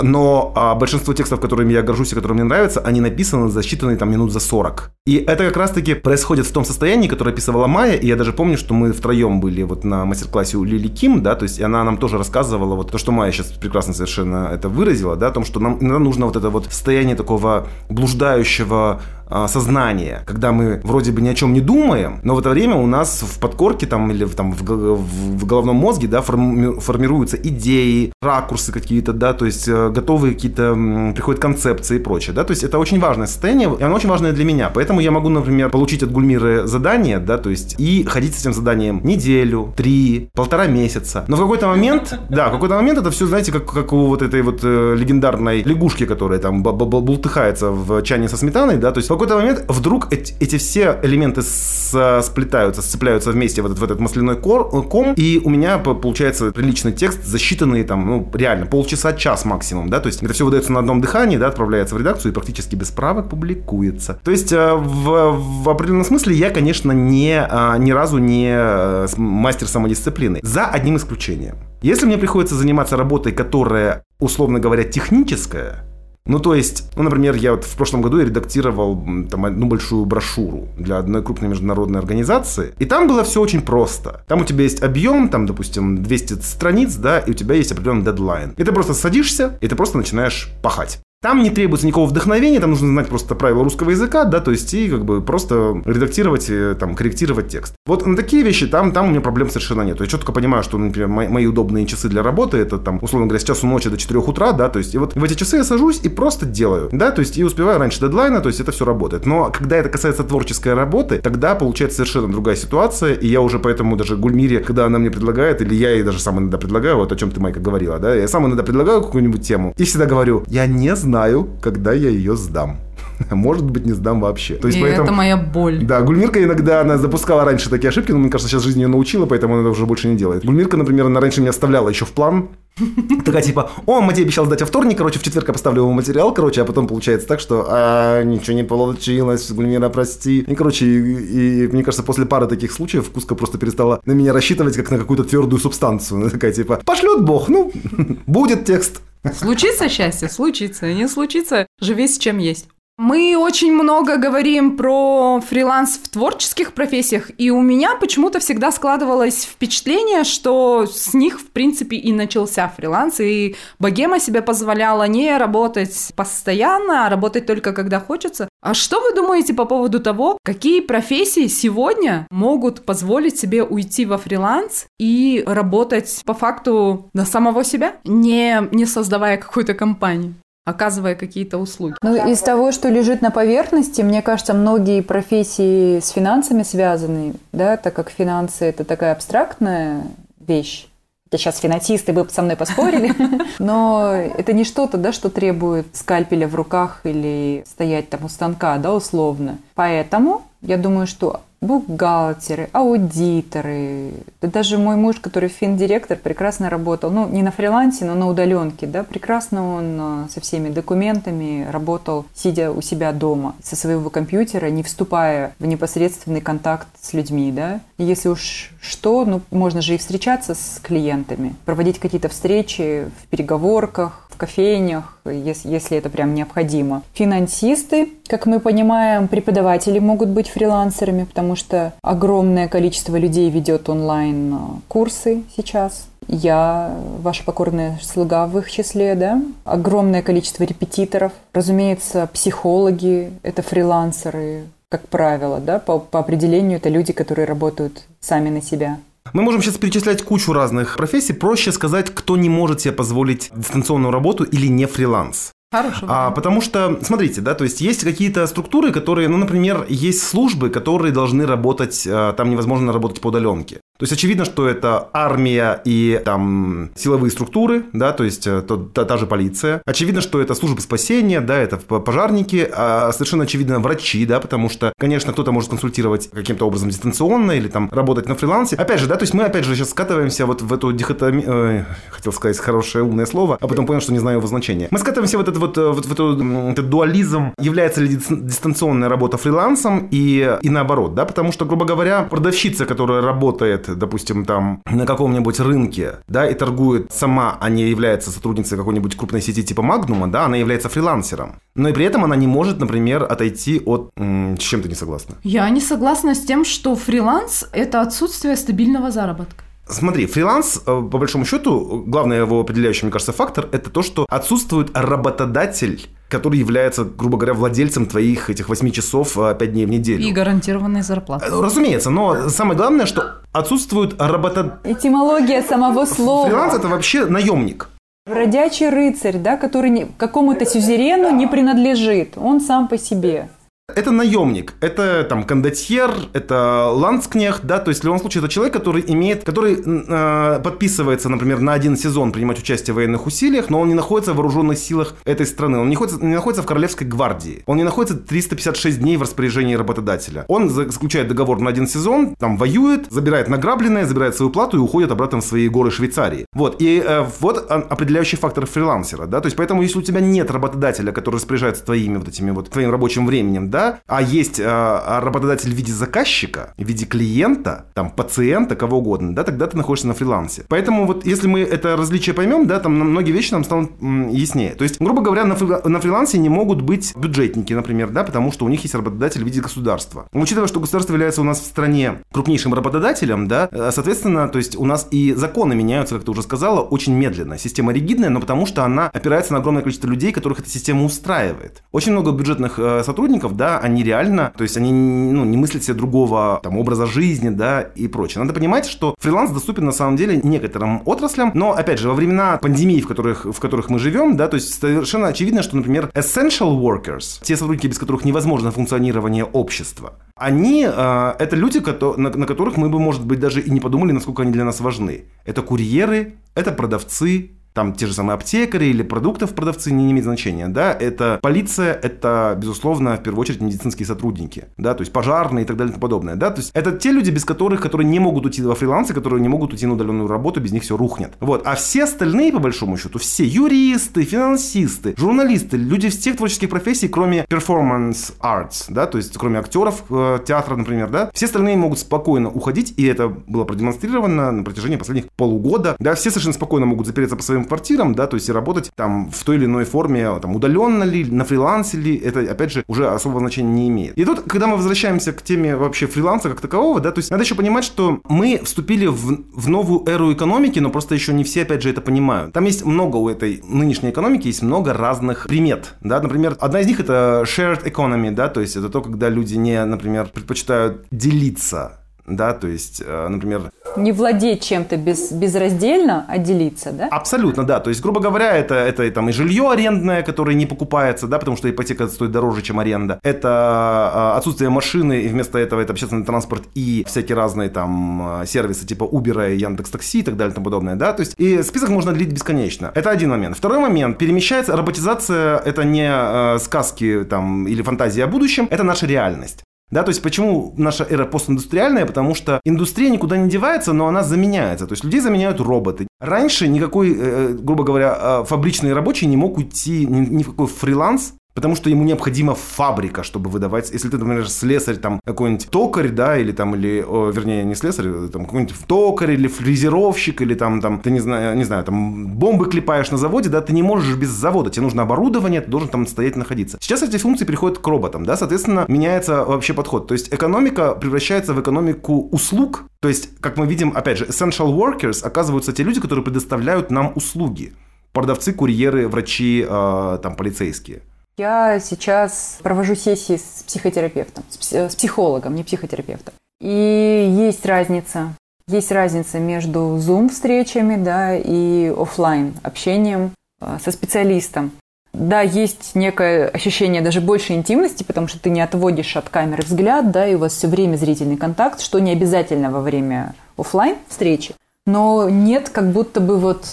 Но а, большинство текстов, которыми я горжусь и которые мне нравятся, они написаны за считанные там минут за 40. И это как раз-таки происходит в том состоянии, которое описывала Майя, и я даже помню, что мы втроем были вот на мастер-классе у Лили Ким, да, то есть она нам тоже рассказывала вот то, что Майя сейчас прекрасно совершенно это выразила, да, о том, что нам иногда нужно вот это вот состояние такого блуждающего а, сознания, когда мы вроде бы ни о чем не думаем, но в это время у нас в подкорке там или там, в, в головном мозге да, форми, формируются идеи, ракурсы какие-то, да, то есть э, готовые какие-то приходят концепции и прочее, да, то есть это очень важное состояние, и оно очень важное для меня, поэтому я могу, например, получить от Гульмиры задание, да, то есть и ходить с этим заданием неделю, три, полтора месяца, но в какой-то момент, да, в какой-то момент это все, знаете, как, как у вот этой вот э, легендарной лягушки, которая там бултыхается в чане со сметаной, да, то есть какой-то момент вдруг эти, эти все элементы сплетаются, сцепляются вместе в этот, в этот масляной кор, ком, и у меня получается приличный текст, засчитанный там, ну, реально, полчаса, час максимум, да, то есть это все выдается на одном дыхании, да, отправляется в редакцию и практически без правок публикуется. То есть э, в, в определенном смысле я, конечно, не, а, ни разу не э, мастер самодисциплины, за одним исключением. Если мне приходится заниматься работой, которая, условно говоря, техническая, ну, то есть, ну, например, я вот в прошлом году я редактировал там одну большую брошюру для одной крупной международной организации, и там было все очень просто. Там у тебя есть объем, там, допустим, 200 страниц, да, и у тебя есть определенный дедлайн. И ты просто садишься, и ты просто начинаешь пахать. Там не требуется никакого вдохновения, там нужно знать просто правила русского языка, да, то есть и как бы просто редактировать, э, там, корректировать текст. Вот на такие вещи там, там у меня проблем совершенно нет. Я четко понимаю, что, например, мои, мои удобные часы для работы, это там, условно говоря, с часу ночи до 4 утра, да, то есть и вот в эти часы я сажусь и просто делаю, да, то есть и успеваю раньше дедлайна, то есть это все работает. Но когда это касается творческой работы, тогда получается совершенно другая ситуация, и я уже поэтому даже Гульмире, когда она мне предлагает, или я ей даже сам иногда предлагаю, вот о чем ты, Майка, говорила, да, я сам иногда предлагаю какую-нибудь тему, и всегда говорю, я не знаю, знаю, когда я ее сдам. Может быть, не сдам вообще. То есть, и поэтому... это моя боль. Да, Гульмирка иногда, она запускала раньше такие ошибки, но мне кажется, сейчас жизнь ее научила, поэтому она уже больше не делает. Гульмирка, например, она раньше меня оставляла еще в план, Такая типа, о, Матей обещал сдать во вторник, короче, в четверг я поставлю его материал, короче, а потом получается так, что а, ничего не получилось, Гульмира, прости. И, короче, и, и мне кажется, после пары таких случаев Куска просто перестала на меня рассчитывать как на какую-то твердую субстанцию. Она такая типа, пошлет Бог, ну, будет текст. Случится счастье? Случится. Не случится, живи с чем есть. Мы очень много говорим про фриланс в творческих профессиях, и у меня почему-то всегда складывалось впечатление, что с них, в принципе, и начался фриланс, и богема себе позволяла не работать постоянно, а работать только когда хочется. А что вы думаете по поводу того, какие профессии сегодня могут позволить себе уйти во фриланс и работать по факту на самого себя, не, не создавая какую-то компанию? Оказывая какие-то услуги. Ну, из того, что лежит на поверхности, мне кажется, многие профессии с финансами связаны, да, так как финансы – это такая абстрактная вещь. Это сейчас финансисты бы со мной поспорили, но это не что-то, да, что требует скальпеля в руках или стоять там у станка, да, условно. Поэтому я думаю, что бухгалтеры, аудиторы. Да даже мой муж, который финдиректор, прекрасно работал, ну, не на фрилансе, но на удаленке, да, прекрасно он а, со всеми документами работал, сидя у себя дома, со своего компьютера, не вступая в непосредственный контакт с людьми, да. если уж что, ну, можно же и встречаться с клиентами, проводить какие-то встречи в переговорках, в кофейнях, если, если это прям необходимо. Финансисты, как мы понимаем, преподаватели могут быть фрилансерами, потому что огромное количество людей ведет онлайн-курсы сейчас. Я ваша покорная слуга в их числе, да? Огромное количество репетиторов. Разумеется, психологи – это фрилансеры, как правило, да? По, по определению это люди, которые работают сами на себя. Мы можем сейчас перечислять кучу разных профессий. Проще сказать, кто не может себе позволить дистанционную работу или не фриланс. Хорошо. А, потому что, смотрите, да, то есть есть какие-то структуры, которые, ну, например, есть службы, которые должны работать, а, там невозможно работать по удаленке. То есть очевидно, что это армия и там силовые структуры, да, то есть э, то, та, та же полиция. Очевидно, что это служба спасения, да, это пожарники, а совершенно очевидно врачи, да, потому что, конечно, кто-то может консультировать каким-то образом дистанционно или там работать на фрилансе. Опять же, да, то есть мы опять же сейчас скатываемся вот в эту дихотомию, э, хотел сказать хорошее умное слово, а потом понял, что не знаю его значения. Мы скатываемся в этот вот, э, вот в эту, этот дуализм, является ли дистанционная работа фрилансом и, и наоборот, да, потому что, грубо говоря, продавщица, которая работает допустим, там на каком-нибудь рынке, да, и торгует сама, а не является сотрудницей какой-нибудь крупной сети типа Магнума, да, она является фрилансером. Но и при этом она не может, например, отойти от... С чем ты не согласна? Я не согласна с тем, что фриланс – это отсутствие стабильного заработка. Смотри, фриланс, э, по большому счету, главный его определяющий, мне кажется, фактор – это то, что отсутствует работодатель, который является, грубо говоря, владельцем твоих этих 8 часов 5 э, дней в неделю. И гарантированной зарплаты. Ну, разумеется, но самое главное, что отсутствует работа... Этимология самого слова. Фриланс – это вообще наемник. Бродячий рыцарь, да, который какому-то сюзерену не принадлежит, он сам по себе. Это наемник, это там кондотьер, это ландскнех, да, то есть в любом случае это человек, который имеет, который э, подписывается, например, на один сезон принимать участие в военных усилиях, но он не находится в вооруженных силах этой страны, он не находится, не находится в Королевской гвардии, он не находится 356 дней в распоряжении работодателя. Он заключает договор на один сезон, там воюет, забирает награбленное, забирает свою плату и уходит обратно в свои горы Швейцарии. Вот, и э, вот определяющий фактор фрилансера, да, то есть поэтому если у тебя нет работодателя, который распоряжается твоими вот этими вот, твоим рабочим временем, да, а есть а, работодатель в виде заказчика, в виде клиента, там, пациента, кого угодно, да, тогда ты находишься на фрилансе. Поэтому вот если мы это различие поймем, да, там многие вещи нам станут м, яснее. То есть, грубо говоря, на, фри, на фрилансе не могут быть бюджетники, например, да, потому что у них есть работодатель в виде государства. Учитывая, что государство является у нас в стране крупнейшим работодателем, да, э, соответственно, то есть у нас и законы меняются, как ты уже сказала, очень медленно. Система ригидная, но потому что она опирается на огромное количество людей, которых эта система устраивает. Очень много бюджетных э, сотрудников, да, они реально, то есть они ну, не мыслят себе другого там, образа жизни, да, и прочее. Надо понимать, что фриланс доступен на самом деле некоторым отраслям, но, опять же, во времена пандемии, в которых, в которых мы живем, да, то есть совершенно очевидно, что, например, essential workers, те сотрудники, без которых невозможно функционирование общества, они, э, это люди, на, на которых мы бы, может быть, даже и не подумали, насколько они для нас важны. Это курьеры, это продавцы, там те же самые аптекари или продуктов продавцы не, имеет значения, да, это полиция, это, безусловно, в первую очередь медицинские сотрудники, да, то есть пожарные и так далее и тому подобное, да, то есть это те люди, без которых, которые не могут уйти во фрилансы, которые не могут уйти на удаленную работу, без них все рухнет, вот, а все остальные, по большому счету, все юристы, финансисты, журналисты, люди всех творческих профессий, кроме performance arts, да, то есть кроме актеров э, театра, например, да, все остальные могут спокойно уходить, и это было продемонстрировано на протяжении последних полугода, да, все совершенно спокойно могут запереться по своим своим квартирам, да, то есть и работать там в той или иной форме, там удаленно ли, на фрилансе ли, это, опять же, уже особого значения не имеет. И тут, когда мы возвращаемся к теме вообще фриланса как такового, да, то есть надо еще понимать, что мы вступили в, в новую эру экономики, но просто еще не все, опять же, это понимают. Там есть много у этой нынешней экономики, есть много разных примет, да, например, одна из них это shared economy, да, то есть это то, когда люди не, например, предпочитают делиться да, то есть, э, например... Не владеть чем-то без, безраздельно, а делиться, да? Абсолютно, да, то есть, грубо говоря, это, это там и жилье арендное, которое не покупается, да, потому что ипотека стоит дороже, чем аренда, это э, отсутствие машины, и вместо этого это общественный транспорт и всякие разные там э, сервисы типа Uber, Яндекс Такси и так далее и тому подобное, да, то есть, и список можно длить бесконечно. Это один момент. Второй момент, перемещается, роботизация, это не сказки там или фантазия о будущем, это наша реальность. Да, то есть почему наша эра постиндустриальная? Потому что индустрия никуда не девается, но она заменяется. То есть людей заменяют роботы. Раньше никакой, э, э, грубо говоря, э, фабричный рабочий не мог уйти ни в какой фриланс Потому что ему необходима фабрика, чтобы выдавать. Если ты, например, слесарь, там, какой-нибудь токарь, да, или там, или, о, вернее, не слесарь, а там, какой-нибудь токарь, или фрезеровщик, или там, там, ты не знаю, не знаю, там, бомбы клепаешь на заводе, да, ты не можешь без завода, тебе нужно оборудование, ты должен там стоять находиться. Сейчас эти функции переходят к роботам, да, соответственно, меняется вообще подход. То есть экономика превращается в экономику услуг, то есть, как мы видим, опять же, essential workers оказываются те люди, которые предоставляют нам услуги. Продавцы, курьеры, врачи, э, там, полицейские. Я сейчас провожу сессии с психотерапевтом, с психологом, не психотерапевтом. И есть разница. Есть разница между Zoom-встречами да, и офлайн общением э, со специалистом. Да, есть некое ощущение даже большей интимности, потому что ты не отводишь от камеры взгляд, да, и у вас все время зрительный контакт, что не обязательно во время офлайн встречи. Но нет как будто бы вот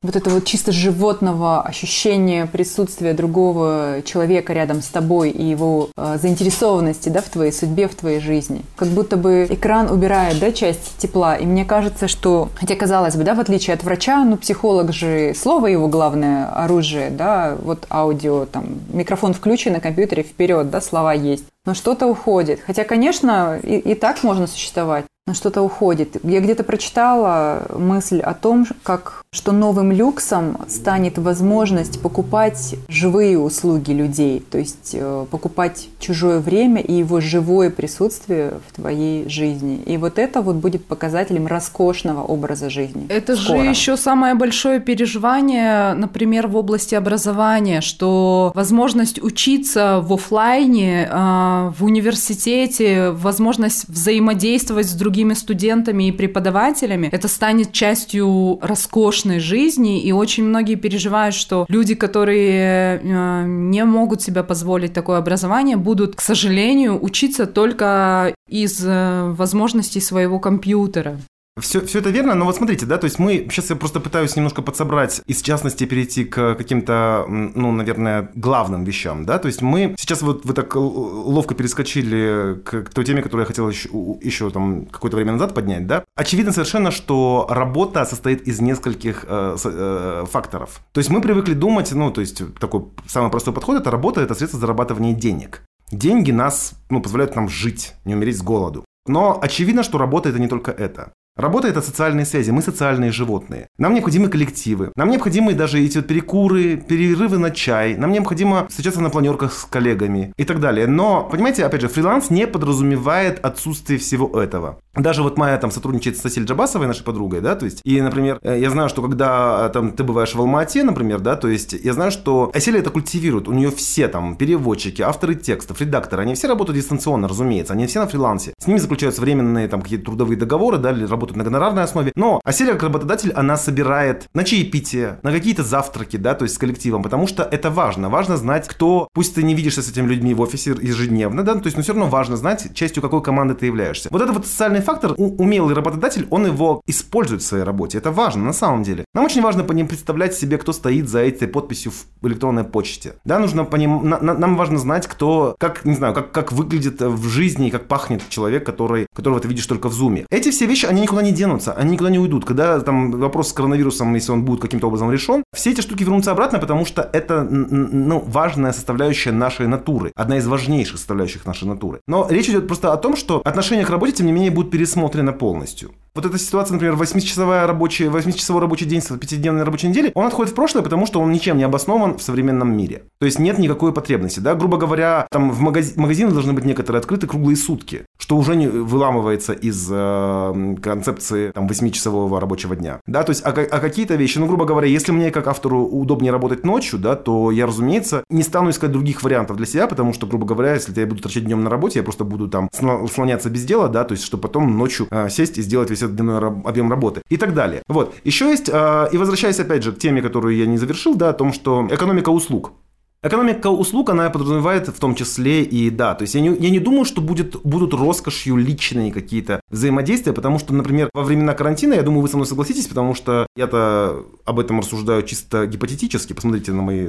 вот это вот чисто животного ощущения присутствия другого человека рядом с тобой и его э, заинтересованности да, в твоей судьбе, в твоей жизни. Как будто бы экран убирает да, часть тепла. И мне кажется, что, хотя казалось бы, да, в отличие от врача, ну, психолог же, слово его главное оружие, да, вот аудио, там, микрофон включен на компьютере, вперед, да, слова есть. Но что-то уходит. Хотя, конечно, и, и так можно существовать что-то уходит. Я где-то прочитала мысль о том, как, что новым люксом станет возможность покупать живые услуги людей, то есть э, покупать чужое время и его живое присутствие в твоей жизни. И вот это вот будет показателем роскошного образа жизни. Это скоро. же еще самое большое переживание, например, в области образования, что возможность учиться в офлайне, э, в университете, возможность взаимодействовать с другими другими студентами и преподавателями, это станет частью роскошной жизни, и очень многие переживают, что люди, которые э, не могут себе позволить такое образование, будут, к сожалению, учиться только из э, возможностей своего компьютера. Все, все это верно, но вот смотрите, да, то есть мы, сейчас я просто пытаюсь немножко подсобрать и, в частности, перейти к каким-то, ну, наверное, главным вещам, да, то есть мы, сейчас вот вы так ловко перескочили к, к той теме, которую я хотел еще, еще там какое-то время назад поднять, да, очевидно совершенно, что работа состоит из нескольких э, э, факторов, то есть мы привыкли думать, ну, то есть такой самый простой подход, это работа, это средство зарабатывания денег. Деньги нас, ну, позволяют нам жить, не умереть с голоду. Но очевидно, что работа это не только это. Работа – это социальные связи, мы социальные животные. Нам необходимы коллективы, нам необходимы даже эти вот перекуры, перерывы на чай, нам необходимо встречаться на планерках с коллегами и так далее. Но, понимаете, опять же, фриланс не подразумевает отсутствие всего этого. Даже вот моя там сотрудничает с Асиль Джабасовой, нашей подругой, да, то есть, и, например, э, я знаю, что когда э, там ты бываешь в Алмате, например, да, то есть, я знаю, что Асиль это культивирует, у нее все там переводчики, авторы текстов, редакторы, они все работают дистанционно, разумеется, они все на фрилансе. С ними заключаются временные там какие-то трудовые договоры, да, или работают работают на гонорарной основе. Но Аселия как работодатель, она собирает на чаепитие, на какие-то завтраки, да, то есть с коллективом, потому что это важно. Важно знать, кто, пусть ты не видишься с этими людьми в офисе ежедневно, да, то есть, но все равно важно знать, частью какой команды ты являешься. Вот этот вот социальный фактор, умелый работодатель, он его использует в своей работе. Это важно на самом деле. Нам очень важно по ним представлять себе, кто стоит за этой подписью в электронной почте. Да, нужно по ним, на, на, нам важно знать, кто, как, не знаю, как, как выглядит в жизни, как пахнет человек, который, которого ты видишь только в зуме. Эти все вещи, они никуда никуда не денутся, они никуда не уйдут. Когда там вопрос с коронавирусом, если он будет каким-то образом решен, все эти штуки вернутся обратно, потому что это ну, важная составляющая нашей натуры, одна из важнейших составляющих нашей натуры. Но речь идет просто о том, что отношение к работе, тем не менее, будет пересмотрено полностью. Вот эта ситуация, например, 8-часовая рабочая, 8-часовой рабочий день с 5-дневной рабочей недели, он отходит в прошлое, потому что он ничем не обоснован в современном мире. То есть нет никакой потребности, да, грубо говоря, там в магазин, магазины должны быть некоторые открыты круглые сутки, что уже не выламывается из э, концепции там 8-часового рабочего дня, да, то есть, а, а какие-то вещи, ну, грубо говоря, если мне как автору удобнее работать ночью, да, то я, разумеется, не стану искать других вариантов для себя, потому что, грубо говоря, если я буду торчать днем на работе, я просто буду там слоняться без дела, да, то есть, чтобы потом ночью э, сесть и сделать весь этот объем работы и так далее. Вот. Еще есть, э, и возвращаясь опять же к теме, которую я не завершил, да, о том, что экономика услуг. Экономика услуг, она подразумевает в том числе и, да, то есть я не, я не думаю, что будет, будут роскошью личные какие-то взаимодействия, потому что, например, во времена карантина, я думаю, вы со мной согласитесь, потому что я-то об этом рассуждаю чисто гипотетически, посмотрите на мои,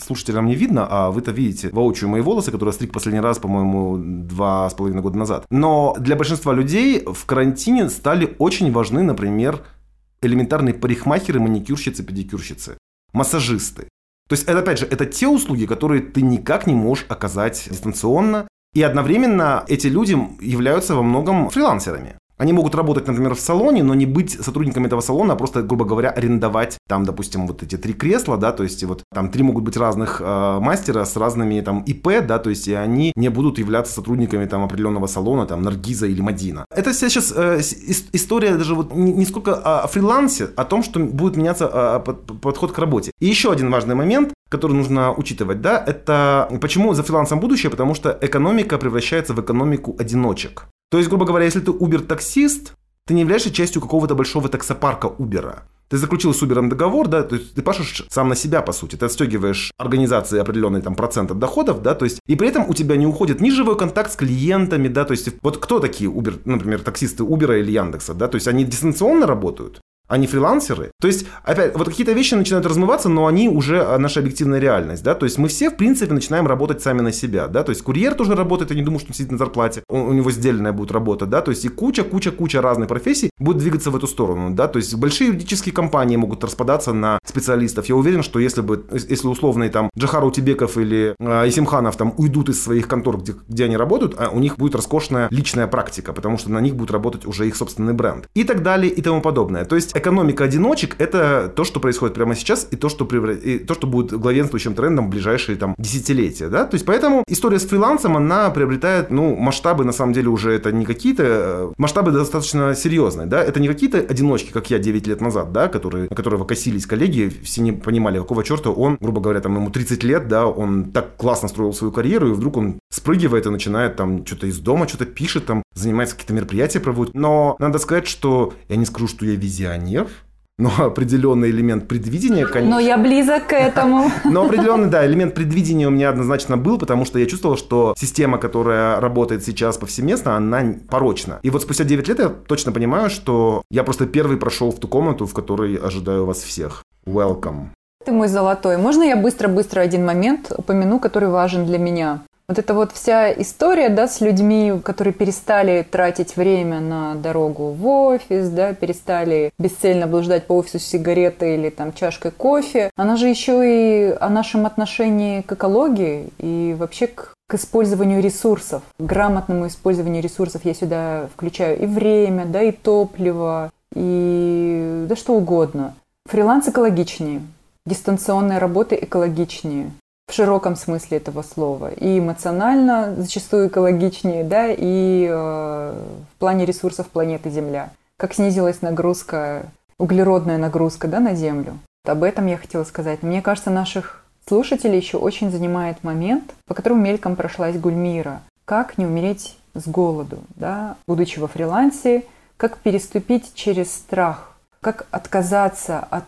слушателям не видно, а вы-то видите воочию мои волосы, которые стриг последний раз, по-моему, два с половиной года назад. Но для большинства людей в карантине стали очень важны, например, элементарные парикмахеры, маникюрщицы, педикюрщицы, массажисты. То есть, это, опять же, это те услуги, которые ты никак не можешь оказать дистанционно. И одновременно эти люди являются во многом фрилансерами. Они могут работать, например, в салоне, но не быть сотрудниками этого салона, а просто, грубо говоря, арендовать там, допустим, вот эти три кресла, да, то есть вот там три могут быть разных э, мастера с разными там ИП, да, то есть и они не будут являться сотрудниками там определенного салона, там Наргиза или Мадина. Это сейчас э, история даже вот не, не сколько о фрилансе, а о том, что будет меняться э, под, подход к работе. И еще один важный момент, который нужно учитывать, да, это почему за фрилансом будущее, потому что экономика превращается в экономику одиночек. То есть, грубо говоря, если ты Uber-таксист, ты не являешься частью какого-то большого таксопарка Uber. Ты заключил с Uber договор, да, то есть ты пашешь сам на себя, по сути. Ты отстегиваешь организации определенный там процент от доходов, да, то есть и при этом у тебя не уходит ни живой контакт с клиентами, да, то есть вот кто такие Uber, например, таксисты Uber или Яндекса, да, то есть они дистанционно работают, они фрилансеры. То есть, опять, вот какие-то вещи начинают размываться, но они уже а, наша объективная реальность, да, то есть мы все, в принципе, начинаем работать сами на себя, да, то есть курьер тоже работает, я не думаю, что он сидит на зарплате, у, у него сдельная будет работа, да, то есть и куча-куча-куча разных профессий будет двигаться в эту сторону, да, то есть большие юридические компании могут распадаться на специалистов. Я уверен, что если бы, если условные там Джахар Утибеков или э, Исимханов там уйдут из своих контор, где, где они работают, а у них будет роскошная личная практика, потому что на них будет работать уже их собственный бренд и так далее и тому подобное. То есть экономика одиночек – это то, что происходит прямо сейчас, и то, что, превра... и то, что будет главенствующим трендом в ближайшие там, десятилетия. Да? То есть, поэтому история с фрилансом, она приобретает ну, масштабы, на самом деле, уже это не какие-то… Э, масштабы достаточно серьезные. Да? Это не какие-то одиночки, как я 9 лет назад, да, которые, на которого косились коллеги, все не понимали, какого черта он, грубо говоря, там ему 30 лет, да, он так классно строил свою карьеру, и вдруг он спрыгивает и начинает там что-то из дома, что-то пишет, там, занимается какие-то мероприятия проводит. Но надо сказать, что я не скажу, что я визионер, но определенный элемент предвидения, конечно. Но я близок к этому. Но определенный, да, элемент предвидения у меня однозначно был, потому что я чувствовал, что система, которая работает сейчас повсеместно, она порочна. И вот спустя 9 лет я точно понимаю, что я просто первый прошел в ту комнату, в которой ожидаю вас всех. Welcome. Ты мой золотой. Можно я быстро-быстро один момент упомяну, который важен для меня? Вот эта вот вся история, да, с людьми, которые перестали тратить время на дорогу в офис, да, перестали бесцельно блуждать по офису с сигаретой или там чашкой кофе, она же еще и о нашем отношении к экологии и вообще к к использованию ресурсов, к грамотному использованию ресурсов я сюда включаю и время, да, и топливо, и да что угодно. Фриланс экологичнее, дистанционная работа экологичнее в широком смысле этого слова. И эмоционально зачастую экологичнее, да, и э, в плане ресурсов планеты Земля. Как снизилась нагрузка, углеродная нагрузка, да, на Землю. Об этом я хотела сказать. Мне кажется, наших слушателей еще очень занимает момент, по которому мельком прошлась Гульмира. Как не умереть с голоду, да, будучи во фрилансе, как переступить через страх, как отказаться от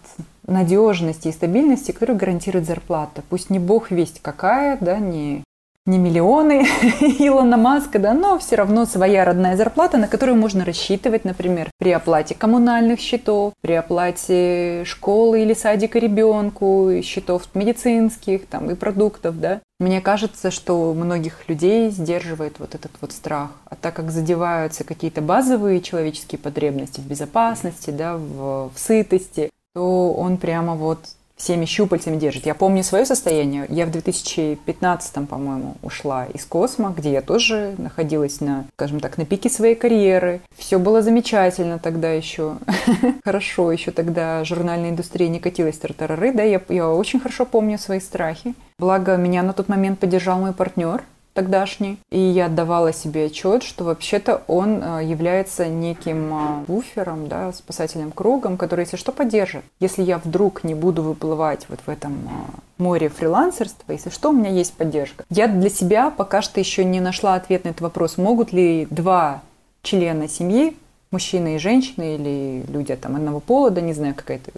надежности и стабильности, которую гарантирует зарплата. Пусть не бог весть какая, да, не, не миллионы Илона Маска, да, но все равно своя родная зарплата, на которую можно рассчитывать, например, при оплате коммунальных счетов, при оплате школы или садика ребенку, счетов медицинских там, и продуктов, да. Мне кажется, что многих людей сдерживает вот этот вот страх. А так как задеваются какие-то базовые человеческие потребности в безопасности, да, в, в сытости, то он прямо вот всеми щупальцами держит. Я помню свое состояние. Я в 2015, по-моему, ушла из Космо, где я тоже находилась на, скажем так, на пике своей карьеры. Все было замечательно тогда еще. Хорошо, еще тогда журнальная индустрия не катилась тартарары, да, я, я очень хорошо помню свои страхи. Благо, меня на тот момент поддержал мой партнер, тогдашний. И я отдавала себе отчет, что вообще-то он э, является неким э, буфером, да, спасательным кругом, который, если что, поддержит. Если я вдруг не буду выплывать вот в этом э, море фрилансерства, если что, у меня есть поддержка. Я для себя пока что еще не нашла ответ на этот вопрос. Могут ли два члена семьи мужчина и женщина или люди там одного пола, да не знаю, какая-то,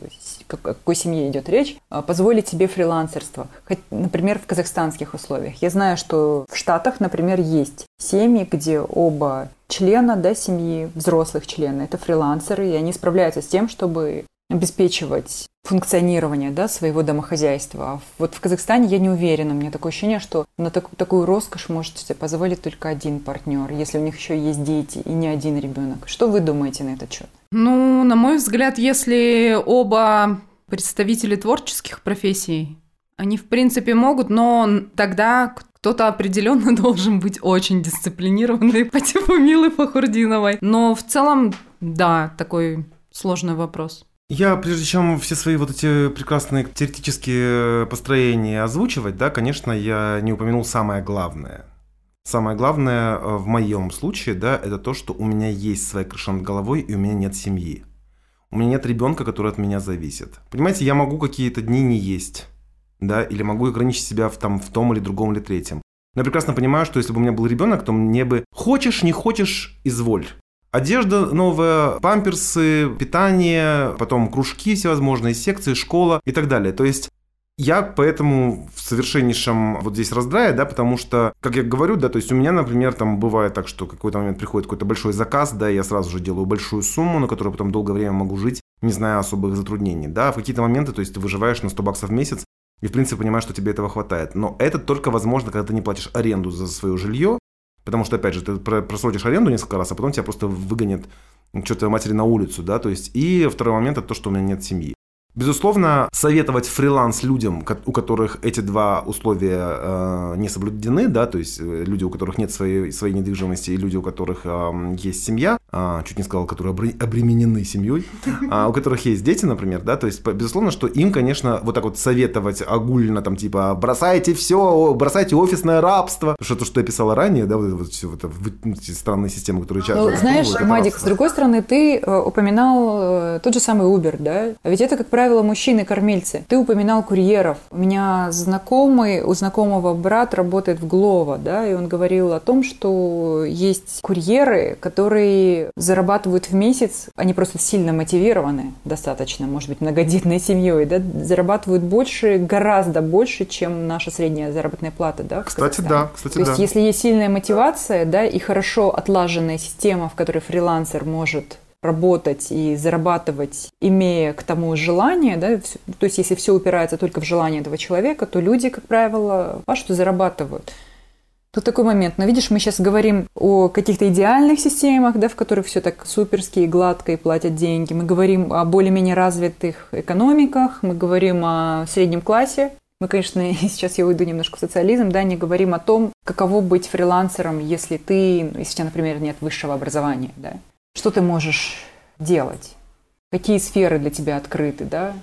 о какой семье идет речь, а, позволить себе фрилансерство. Например, в казахстанских условиях. Я знаю, что в Штатах, например, есть семьи, где оба члена да, семьи, взрослых члены, это фрилансеры, и они справляются с тем, чтобы обеспечивать функционирование да, своего домохозяйства. А вот в Казахстане я не уверена. У меня такое ощущение, что на так, такую роскошь может себе позволить только один партнер, если у них еще есть дети и не один ребенок. Что вы думаете на этот счет? Ну, на мой взгляд, если оба представители творческих профессий, они в принципе могут, но тогда кто-то определенно должен быть очень дисциплинированный по типу Милы Фахурдиновой. Но в целом, да, такой сложный вопрос. Я, прежде чем все свои вот эти прекрасные теоретические построения озвучивать, да, конечно, я не упомянул самое главное. Самое главное э, в моем случае, да, это то, что у меня есть своя крыша над головой, и у меня нет семьи. У меня нет ребенка, который от меня зависит. Понимаете, я могу какие-то дни не есть, да, или могу ограничить себя в, там, в том или другом или третьем. Но я прекрасно понимаю, что если бы у меня был ребенок, то мне бы хочешь, не хочешь, изволь. Одежда новая, памперсы, питание, потом кружки всевозможные, секции, школа и так далее. То есть я поэтому в совершеннейшем вот здесь раздрае, да, потому что, как я говорю, да, то есть у меня, например, там бывает так, что какой-то момент приходит какой-то большой заказ, да, я сразу же делаю большую сумму, на которую потом долгое время могу жить, не зная особых затруднений, да, в какие-то моменты, то есть ты выживаешь на 100 баксов в месяц, и в принципе понимаешь, что тебе этого хватает. Но это только возможно, когда ты не платишь аренду за свое жилье, Потому что, опять же, ты просрочишь аренду несколько раз, а потом тебя просто выгонят что-то матери на улицу, да, то есть. И второй момент – это то, что у меня нет семьи. Безусловно, советовать фриланс людям, у которых эти два условия э, не соблюдены, да, то есть э, люди, у которых нет своей, своей недвижимости, и люди, у которых э, есть семья, э, чуть не сказал, которые обременены семьей, э, у которых есть дети, например, да, то есть, безусловно, что им, конечно, вот так вот советовать огульно, там, типа, бросайте все, бросайте офисное рабство, что то, что я писала ранее, да, вот, вот все вот, эти странные системы, которые часто... Ну, знаешь, Мадик, с другой стороны, ты э, упоминал э, тот же самый Uber, да, а ведь это, как правило, правило, мужчины-кормильцы. Ты упоминал курьеров. У меня знакомый, у знакомого брат работает в Глово, да, и он говорил о том, что есть курьеры, которые зарабатывают в месяц, они просто сильно мотивированы достаточно, может быть, многодетной семьей, да, зарабатывают больше, гораздо больше, чем наша средняя заработная плата, да. Кстати, да, кстати, То да. есть, если есть сильная мотивация, да, и хорошо отлаженная система, в которой фрилансер может работать и зарабатывать, имея к тому желание, да, то есть если все упирается только в желание этого человека, то люди, как правило, а что зарабатывают. Тут такой момент. Но видишь, мы сейчас говорим о каких-то идеальных системах, да, в которых все так суперски и гладко и платят деньги. Мы говорим о более-менее развитых экономиках, мы говорим о среднем классе. Мы, конечно, сейчас я уйду немножко в социализм, да, не говорим о том, каково быть фрилансером, если ты, если у тебя, например, нет высшего образования, да. Что ты можешь делать? Какие сферы для тебя открыты, да?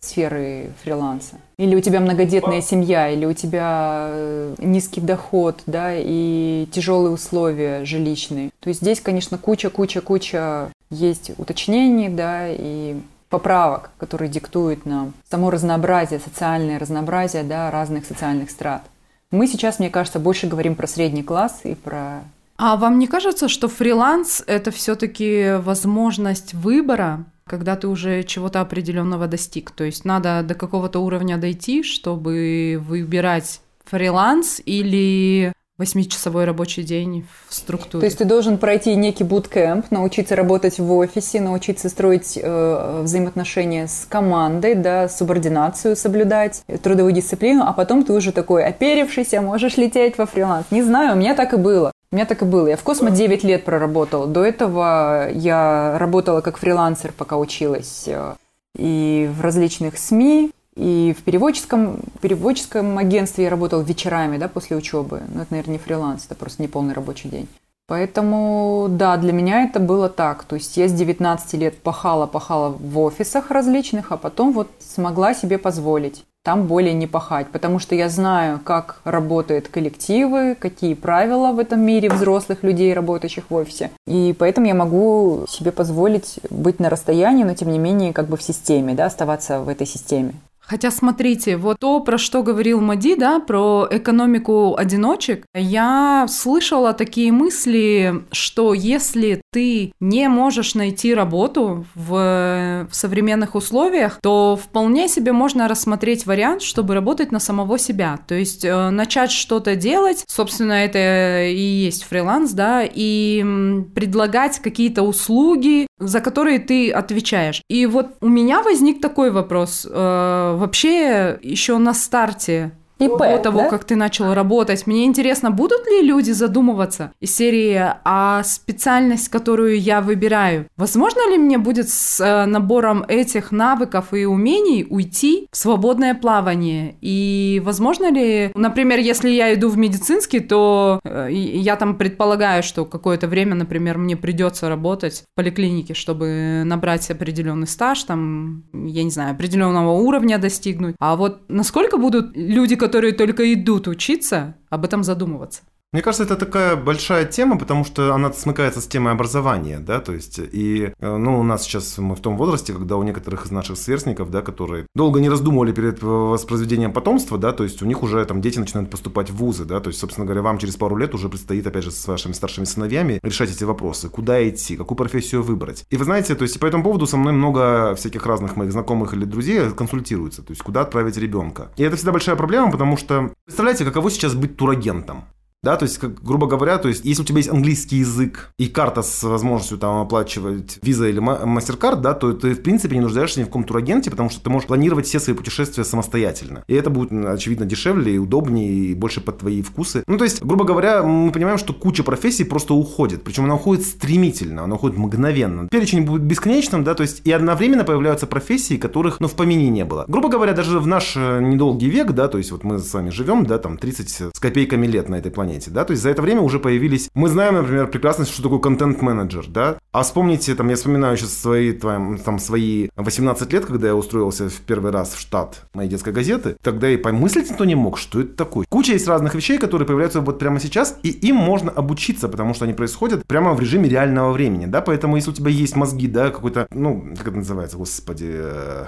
сферы фриланса. Или у тебя многодетная семья, или у тебя э, низкий доход, да, и тяжелые условия жилищные. То есть здесь, конечно, куча-куча-куча есть уточнений, да, и поправок, которые диктуют нам само разнообразие, социальное разнообразие, да, разных социальных страт. Мы сейчас, мне кажется, больше говорим про средний класс и про а вам не кажется, что фриланс это все-таки возможность выбора, когда ты уже чего-то определенного достиг? То есть надо до какого-то уровня дойти, чтобы выбирать фриланс или восьмичасовой рабочий день в структуре. То есть ты должен пройти некий буткемп, научиться работать в офисе, научиться строить э, взаимоотношения с командой, да, субординацию соблюдать, трудовую дисциплину, а потом ты уже такой оперившийся, можешь лететь во фриланс. Не знаю, у меня так и было. У меня так и было. Я в Космо 9 лет проработала. До этого я работала как фрилансер, пока училась. Э, и в различных СМИ, И в переводческом, переводческом агентстве я работал вечерами, да, после учебы. Но это, наверное, не фриланс, это просто не полный рабочий день. Поэтому, да, для меня это было так. То есть я с 19 лет пахала-пахала в офисах различных, а потом вот смогла себе позволить там более не пахать, потому что я знаю, как работают коллективы, какие правила в этом мире взрослых людей, работающих в офисе. И поэтому я могу себе позволить быть на расстоянии, но тем не менее как бы в системе, да, оставаться в этой системе. Хотя, смотрите, вот то, про что говорил Мади, да, про экономику одиночек, я слышала такие мысли, что если ты не можешь найти работу в, в современных условиях, то вполне себе можно рассмотреть вариант, чтобы работать на самого себя. То есть э, начать что-то делать, собственно, это и есть фриланс, да, и предлагать какие-то услуги, за которые ты отвечаешь. И вот у меня возник такой вопрос. Э, вообще, еще на старте ИП, до того, да? как ты начал работать. Мне интересно, будут ли люди задумываться из серии а специальность, которую я выбираю? Возможно ли мне будет с э, набором этих навыков и умений уйти в свободное плавание? И возможно ли, например, если я иду в медицинский, то э, я там предполагаю, что какое-то время, например, мне придется работать в поликлинике, чтобы набрать определенный стаж, там, я не знаю, определенного уровня достигнуть. А вот насколько будут люди, которые только идут учиться, об этом задумываться. Мне кажется, это такая большая тема, потому что она смыкается с темой образования, да, то есть, и, э, ну, у нас сейчас мы в том возрасте, когда у некоторых из наших сверстников, да, которые долго не раздумывали перед воспроизведением потомства, да, то есть у них уже там дети начинают поступать в вузы, да, то есть, собственно говоря, вам через пару лет уже предстоит, опять же, с вашими старшими сыновьями решать эти вопросы, куда идти, какую профессию выбрать. И вы знаете, то есть, по этому поводу со мной много всяких разных моих знакомых или друзей консультируются, то есть, куда отправить ребенка. И это всегда большая проблема, потому что, представляете, каково сейчас быть турагентом? Да, то есть, как, грубо говоря, то есть, если у тебя есть английский язык и карта с возможностью там оплачивать виза или MasterCard, да, то ты, в принципе, не нуждаешься ни в каком турагенте, потому что ты можешь планировать все свои путешествия самостоятельно. И это будет, очевидно, дешевле и удобнее, и больше под твои вкусы. Ну, то есть, грубо говоря, мы понимаем, что куча профессий просто уходит. Причем она уходит стремительно, она уходит мгновенно. Перечень будет бесконечным, да, то есть, и одновременно появляются профессии, которых, ну, в помине не было. Грубо говоря, даже в наш э, недолгий век, да, то есть, вот мы с вами живем, да, там, 30 с копейками лет на этой планете, планете, да, то есть за это время уже появились, мы знаем, например, прекрасно, что такое контент-менеджер, да, а вспомните, там, я вспоминаю сейчас свои, там, там, свои 18 лет, когда я устроился в первый раз в штат моей детской газеты, тогда и помыслить никто не мог, что это такое. Куча есть разных вещей, которые появляются вот прямо сейчас, и им можно обучиться, потому что они происходят прямо в режиме реального времени, да, поэтому если у тебя есть мозги, да, какой-то, ну, как это называется, господи, э,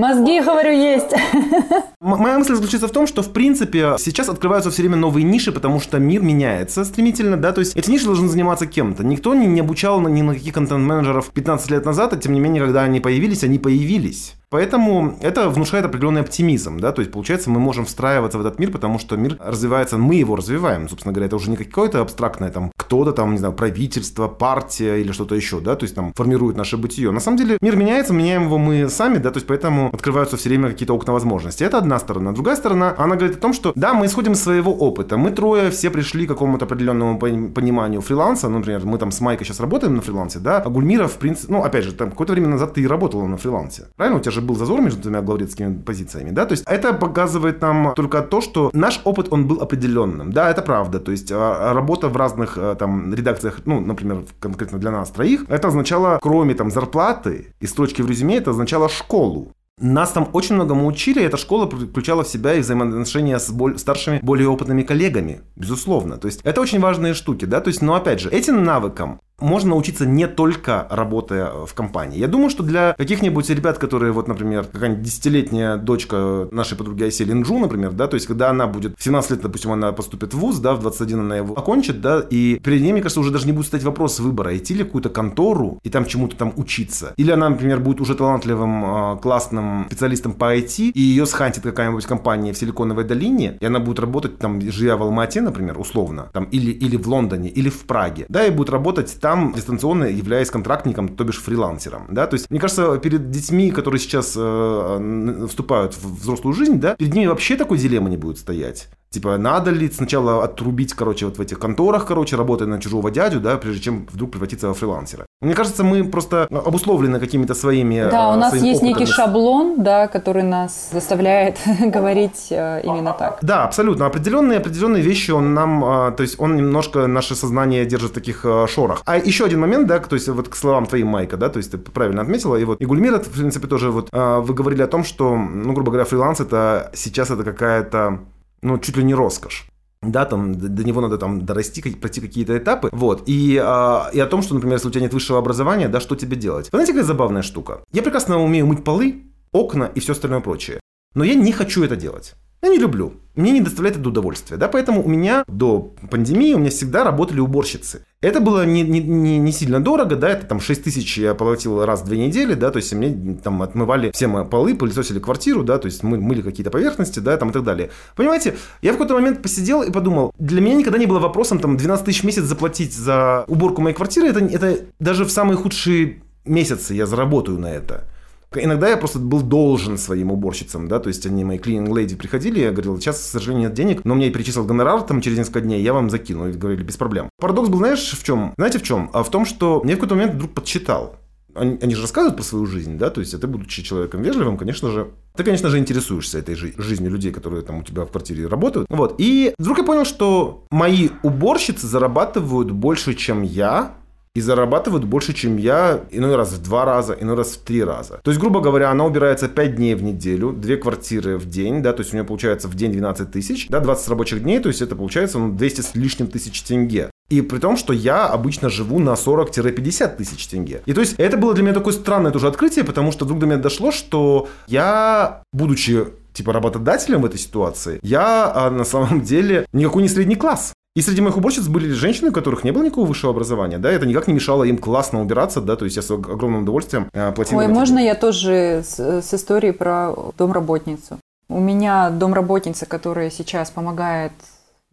Мозги, говорю, есть. Моя мысль заключается в том, что, в принципе, сейчас открываются все время новые ниши, потому что мир меняется стремительно, да, то есть эти ниши должны заниматься кем-то. Никто не, не обучал ни на каких контент-менеджеров 15 лет назад, а тем не менее, когда они появились, они появились. Поэтому это внушает определенный оптимизм, да, то есть получается мы можем встраиваться в этот мир, потому что мир развивается, мы его развиваем, собственно говоря, это уже не какое-то абстрактное там кто-то там, не знаю, правительство, партия или что-то еще, да, то есть там формирует наше бытие. На самом деле мир меняется, меняем его мы сами, да, то есть поэтому открываются все время какие-то окна возможностей. Это одна сторона. Другая сторона, она говорит о том, что да, мы исходим из своего опыта. Мы трое все пришли к какому-то определенному пониманию фриланса, ну, например, мы там с Майкой сейчас работаем на фрилансе, да, а Гульмира, в принципе, ну, опять же, там какое-то время назад ты и работала на фрилансе. Правильно? У тебя же же был зазор между двумя главредскими позициями, да, то есть это показывает нам только то, что наш опыт, он был определенным, да, это правда, то есть а, работа в разных а, там редакциях, ну, например, конкретно для нас троих, это означало, кроме там зарплаты и строчки в резюме, это означало школу. Нас там очень многому учили, и эта школа включала в себя и взаимоотношения с боль, старшими, более опытными коллегами, безусловно. То есть это очень важные штуки, да, то есть, но опять же, этим навыкам можно научиться не только работая в компании. Я думаю, что для каких-нибудь ребят, которые, вот, например, какая-нибудь десятилетняя дочка нашей подруги Айси Линджу, например, да, то есть, когда она будет в 17 лет, допустим, она поступит в ВУЗ, да, в 21 она его окончит, да, и перед ней, мне кажется, уже даже не будет стоять вопрос выбора, идти ли какую-то контору и там чему-то там учиться. Или она, например, будет уже талантливым, а, классным специалистом по IT, и ее схантит какая-нибудь компания в Силиконовой долине, и она будет работать там, живя в Алмате, например, условно, там, или, или в Лондоне, или в Праге, да, и будет работать там там дистанционно являясь контрактником, то бишь фрилансером, да, то есть, мне кажется, перед детьми, которые сейчас э, вступают в взрослую жизнь, да, перед ними вообще такой дилеммы не будет стоять. Типа, надо ли сначала отрубить, короче, вот в этих конторах, короче, работая на чужого дядю, да, прежде чем вдруг превратиться во фрилансера. Мне кажется, мы просто обусловлены какими-то своими... Да, у нас есть опытами. некий шаблон, да, который нас заставляет говорить э, именно так. Да, абсолютно. Определенные, определенные вещи он нам, а, то есть он немножко наше сознание держит в таких э, шорах. А еще один момент, да, то есть вот к словам твоим, Майка, да, то есть ты правильно отметила, и вот и Гульмира, в принципе, тоже вот а, вы говорили о том, что, ну, грубо говоря, фриланс это сейчас это какая-то ну, чуть ли не роскошь да, там до него надо там дорасти, пройти какие-то этапы, вот, и, а, и о том, что, например, если у тебя нет высшего образования, да, что тебе делать? Вы знаете, какая забавная штука? Я прекрасно умею мыть полы, окна и все остальное прочее, но я не хочу это делать. Я не люблю. Мне не доставляет это удовольствия. Да? Поэтому у меня до пандемии у меня всегда работали уборщицы. Это было не, не, не, не сильно дорого, да, это там 6 тысяч я платил раз в две недели, да, то есть мне там отмывали все мои полы, пылесосили квартиру, да, то есть мы мыли какие-то поверхности, да, там и так далее. Понимаете, я в какой-то момент посидел и подумал, для меня никогда не было вопросом там 12 тысяч в месяц заплатить за уборку моей квартиры, это, это даже в самые худшие месяцы я заработаю на это. Иногда я просто был должен своим уборщицам, да, то есть они, мои клининг леди приходили, я говорил, сейчас, к сожалению, нет денег, но мне перечислил гонорар там через несколько дней, я вам закину. И говорили, без проблем. Парадокс был, знаешь, в чем? Знаете, в чем? А в том, что мне в какой-то момент вдруг подсчитал. Они, они же рассказывают про свою жизнь, да, то есть, а ты, будучи человеком вежливым, конечно же, ты, конечно же, интересуешься этой жи- жизнью людей, которые там у тебя в квартире работают. Вот. И вдруг я понял, что мои уборщицы зарабатывают больше, чем я, и зарабатывают больше, чем я, иной раз в два раза, иной раз в три раза. То есть, грубо говоря, она убирается 5 дней в неделю, две квартиры в день, да, то есть у нее получается в день 12 тысяч, да, 20 рабочих дней, то есть это получается ну, 200 с лишним тысяч тенге. И при том, что я обычно живу на 40-50 тысяч тенге. И то есть это было для меня такое странное тоже открытие, потому что вдруг до меня дошло, что я, будучи типа работодателем в этой ситуации, я а, на самом деле никакой не средний класс. И среди моих уборщиц были женщины, у которых не было никакого высшего образования, да, это никак не мешало им классно убираться, да, то есть я с огромным удовольствием э, платил. Ой, можно я тоже с, с историей про домработницу? У меня домработница, которая сейчас помогает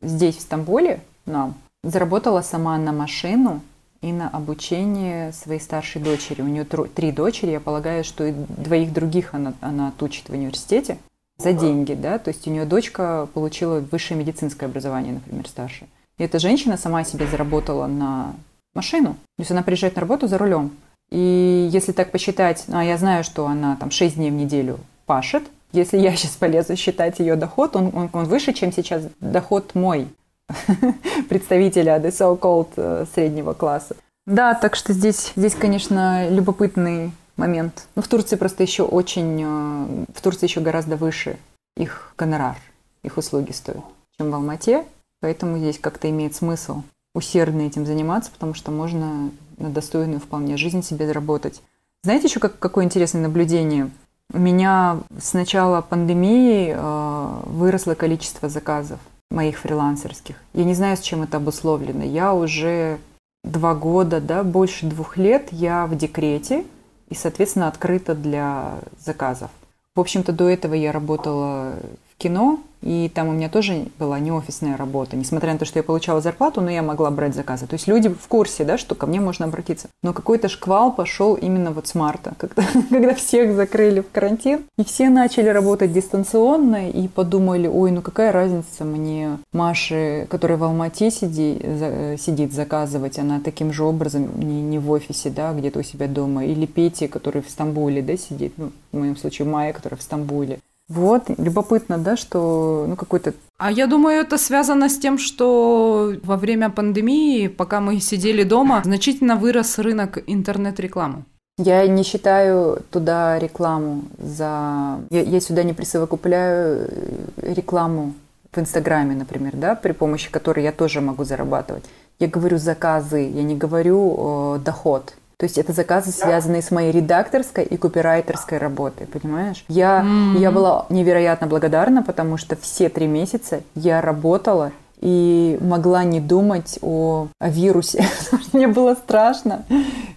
здесь, в Стамбуле, нам, заработала сама на машину и на обучение своей старшей дочери. У нее три дочери, я полагаю, что и двоих других она, она отучит в университете за деньги, да, то есть у нее дочка получила высшее медицинское образование, например, старшее. И эта женщина сама себе заработала на машину, то есть она приезжает на работу за рулем. И если так посчитать, ну, а я знаю, что она там 6 дней в неделю пашет, если я сейчас полезу считать ее доход, он, он, он выше, чем сейчас доход мой, представителя the so-called э, среднего класса. Да, так что здесь, здесь, конечно, любопытный момент. Ну, в Турции просто еще очень, э, в Турции еще гораздо выше их гонорар, их услуги стоят, чем в Алмате. Поэтому здесь как-то имеет смысл усердно этим заниматься, потому что можно на достойную вполне жизнь себе заработать. Знаете еще как, какое интересное наблюдение? У меня с начала пандемии э, выросло количество заказов моих фрилансерских. Я не знаю, с чем это обусловлено. Я уже два года, да, больше двух лет я в декрете, и, соответственно, открыта для заказов. В общем-то, до этого я работала кино, и там у меня тоже была не офисная работа. Несмотря на то, что я получала зарплату, но я могла брать заказы. То есть люди в курсе, да, что ко мне можно обратиться. Но какой-то шквал пошел именно вот с марта, когда, когда всех закрыли в карантин. И все начали работать дистанционно и подумали, ой, ну какая разница мне Маше, которая в Алмате сиди, за, сидит, заказывать, она таким же образом не, не в офисе, да, где-то у себя дома. Или Пете, который в Стамбуле, да, сидит, ну, в моем случае Майя, которая в Стамбуле. Вот, любопытно, да, что ну какой-то... А я думаю, это связано с тем, что во время пандемии, пока мы сидели дома, значительно вырос рынок интернет-рекламы. Я не считаю туда рекламу за... Я, я сюда не присовокупляю э, рекламу в Инстаграме, например, да, при помощи которой я тоже могу зарабатывать. Я говорю заказы, я не говорю э, доход. То есть это заказы, связанные с моей редакторской и копирайтерской работой, понимаешь? Я, mm-hmm. я была невероятно благодарна, потому что все три месяца я работала и могла не думать о, о вирусе. Мне было страшно.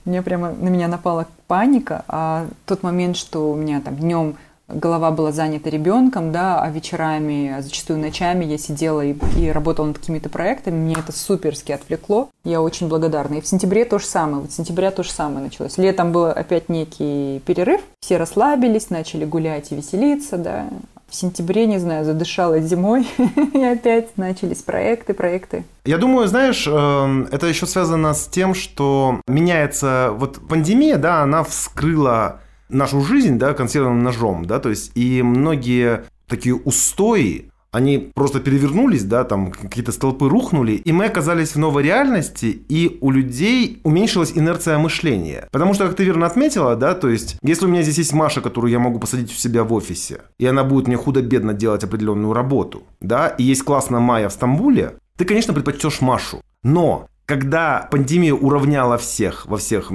Мне прямо на меня напала паника. А тот момент, что у меня там днем голова была занята ребенком, да, а вечерами, а зачастую ночами я сидела и, и работала над какими-то проектами, мне это суперски отвлекло. Я очень благодарна. И в сентябре то же самое, вот с сентября то же самое началось. Летом был опять некий перерыв, все расслабились, начали гулять и веселиться, да, в сентябре, не знаю, задышала зимой, и опять начались проекты, проекты. Я думаю, знаешь, эм, это еще связано с тем, что меняется вот пандемия, да, она вскрыла нашу жизнь, да, консервным ножом, да, то есть и многие такие устои, они просто перевернулись, да, там какие-то столпы рухнули, и мы оказались в новой реальности, и у людей уменьшилась инерция мышления. Потому что, как ты верно отметила, да, то есть, если у меня здесь есть Маша, которую я могу посадить у себя в офисе, и она будет мне худо-бедно делать определенную работу, да, и есть классная Майя в Стамбуле, ты, конечно, предпочтешь Машу. Но когда пандемия уравняла всех во всех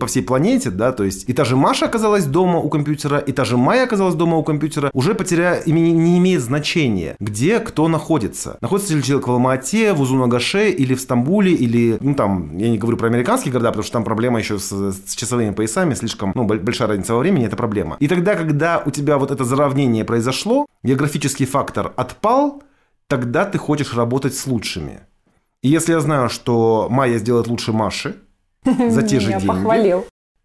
по всей планете, да, то есть и та же Маша оказалась дома у компьютера, и та же Майя оказалась дома у компьютера, уже потеря не, имеет значения, где кто находится. Находится ли человек в Алмате, в Узунагаше или в Стамбуле, или, ну там, я не говорю про американские города, потому что там проблема еще с, с часовыми поясами, слишком, ну, большая разница во времени, это проблема. И тогда, когда у тебя вот это заравнение произошло, географический фактор отпал, тогда ты хочешь работать с лучшими. И если я знаю, что Майя сделает лучше Маши за те же деньги, похвалил.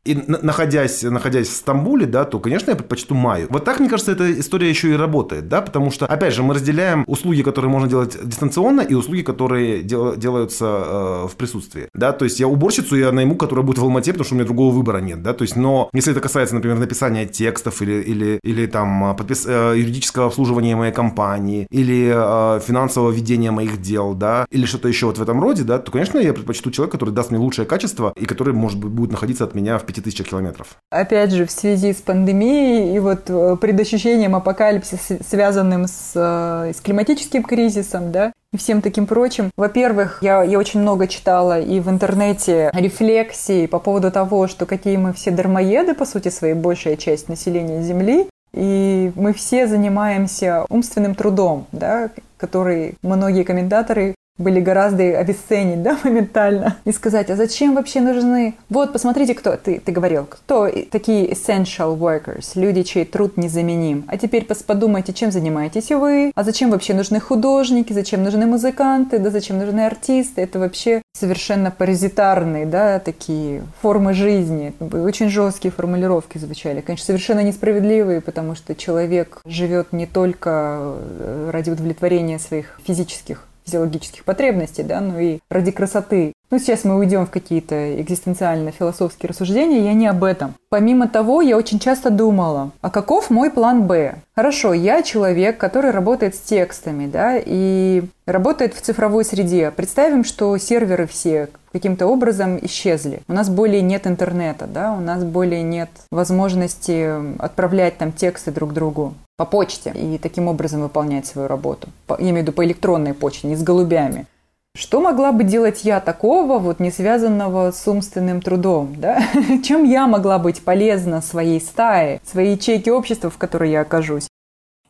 И находясь, находясь в Стамбуле, да, то, конечно, я предпочту Маю. Вот так, мне кажется, эта история еще и работает, да, потому что, опять же, мы разделяем услуги, которые можно делать дистанционно, и услуги, которые дел, делаются э, в присутствии, да, то есть я уборщицу я найму, которая будет в Алмате, потому что у меня другого выбора нет, да, то есть, но если это касается, например, написания текстов или, или, или там подпис... э, юридического обслуживания моей компании, или э, финансового ведения моих дел, да, или что-то еще вот в этом роде, да, то, конечно, я предпочту человека, который даст мне лучшее качество и который, может быть, будет находиться от меня в 5000 километров. Опять же, в связи с пандемией и вот э, предощущением апокалипсиса, связанным с, э, с климатическим кризисом, да, и всем таким прочим. Во-первых, я, я очень много читала и в интернете рефлексии по поводу того, что какие мы все дармоеды, по сути своей, большая часть населения Земли, и мы все занимаемся умственным трудом, да, который многие комментаторы были гораздо обесценить, да, моментально, и сказать, а зачем вообще нужны... Вот, посмотрите, кто, ты, ты говорил, кто такие essential workers, люди, чей труд незаменим. А теперь подумайте, чем занимаетесь вы, а зачем вообще нужны художники, зачем нужны музыканты, да зачем нужны артисты, это вообще совершенно паразитарные, да, такие формы жизни. Очень жесткие формулировки звучали, конечно, совершенно несправедливые, потому что человек живет не только э, ради удовлетворения своих физических физиологических потребностей, да, ну и ради красоты. Ну, сейчас мы уйдем в какие-то экзистенциально-философские рассуждения, я не об этом. Помимо того, я очень часто думала, а каков мой план «Б»? Хорошо, я человек, который работает с текстами, да, и работает в цифровой среде. Представим, что серверы все каким-то образом исчезли. У нас более нет интернета, да, у нас более нет возможности отправлять там тексты друг другу по почте и таким образом выполнять свою работу. По, я имею в виду по электронной почте, не с голубями. Что могла бы делать я такого, вот не связанного с умственным трудом? Да? Чем я могла быть полезна своей стае, своей ячейке общества, в которой я окажусь?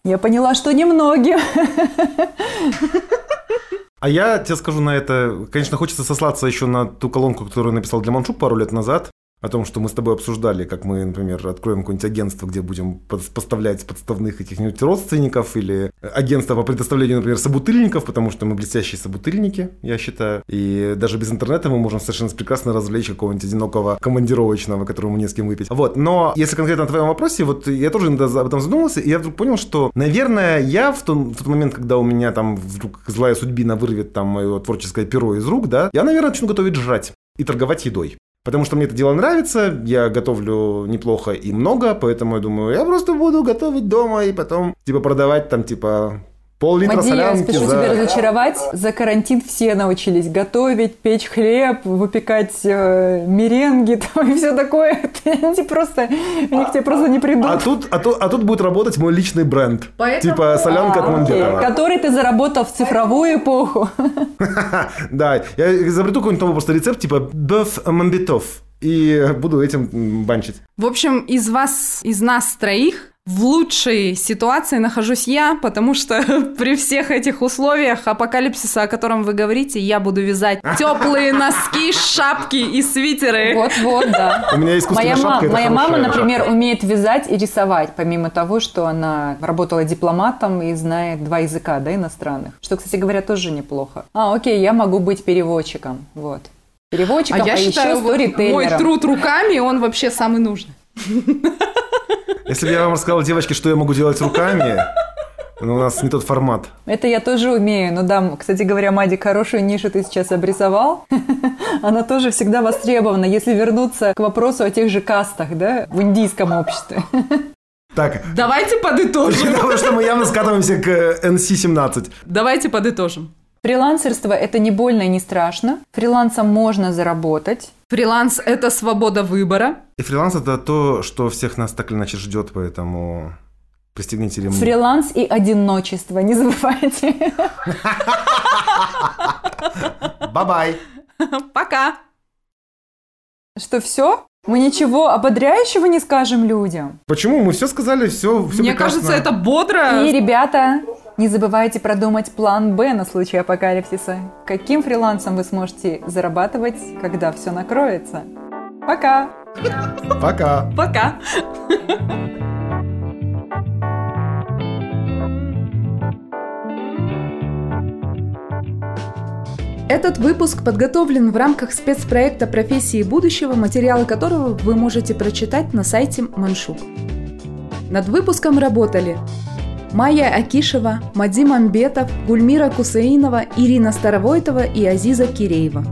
Я поняла, что немногим. А я тебе скажу на это, конечно, хочется сослаться еще на ту колонку, которую написал для Маншук пару лет назад, о том, что мы с тобой обсуждали, как мы, например, откроем какое-нибудь агентство, где будем поставлять подставных каких-нибудь родственников или агентство по предоставлению, например, собутыльников, потому что мы блестящие собутыльники, я считаю. И даже без интернета мы можем совершенно прекрасно развлечь какого-нибудь одинокого командировочного, которому не с кем выпить. Вот. Но если конкретно на твоем вопросе, вот я тоже иногда об этом задумался, и я вдруг понял, что, наверное, я в, том, в тот момент, когда у меня там вдруг злая судьбина вырвет там мое творческое перо из рук, да, я, наверное, начну готовить жрать и торговать едой. Потому что мне это дело нравится, я готовлю неплохо и много, поэтому я думаю, я просто буду готовить дома и потом, типа, продавать там, типа, Пол-литра Мадия, солянки спешу за... тебя разочаровать. За карантин все научились готовить, печь хлеб, выпекать э, меренги там, и все такое. Они просто, они к тебе просто не придут. А тут, а, тут, а тут будет работать мой личный бренд. Поэтому... Типа солянка а, от Мамбетова. Который ты заработал в цифровую эпоху. Да, я изобрету какой-нибудь новый просто рецепт, типа бёв Мамбетов. И буду этим банчить. В общем, из вас, из нас троих, в лучшей ситуации нахожусь я, потому что при всех этих условиях апокалипсиса, о котором вы говорите, я буду вязать теплые носки, шапки и свитеры. Вот-вот, да. У меня искусственная моя шапка. Мама, моя мама, например, шапка. умеет вязать и рисовать, помимо того, что она работала дипломатом и знает два языка, да, иностранных. Что, кстати говоря, тоже неплохо. А, окей, я могу быть переводчиком, вот. Переводчиком, а, я а считаю, еще сторителлером. Мой труд руками, он вообще самый нужный. Если бы я вам рассказал, девочки, что я могу делать руками, но у нас не тот формат. Это я тоже умею. Ну да, кстати говоря, Мадик, хорошую нишу ты сейчас обрисовал. Она тоже всегда востребована, если вернуться к вопросу о тех же кастах, да, в индийском обществе. Так, Давайте подытожим. потому что мы явно скатываемся к NC-17. Давайте подытожим. Фрилансерство – это не больно и не страшно. Фрилансом можно заработать. Фриланс – это свобода выбора. И фриланс это то, что всех нас так или иначе ждет, поэтому пристегните ремни. Фриланс и одиночество, не забывайте. Bye-bye. Пока. Что все? Мы ничего ободряющего не скажем людям. Почему? Мы все сказали, все, все Мне кажется, это бодро. И, ребята, не забывайте продумать план Б на случай апокалипсиса. Каким фрилансом вы сможете зарабатывать, когда все накроется? Пока! Пока. Пока. Этот выпуск подготовлен в рамках спецпроекта «Профессии будущего», материалы которого вы можете прочитать на сайте Маншук. Над выпуском работали Майя Акишева, Мадим Амбетов, Гульмира Кусаинова, Ирина Старовойтова и Азиза Киреева.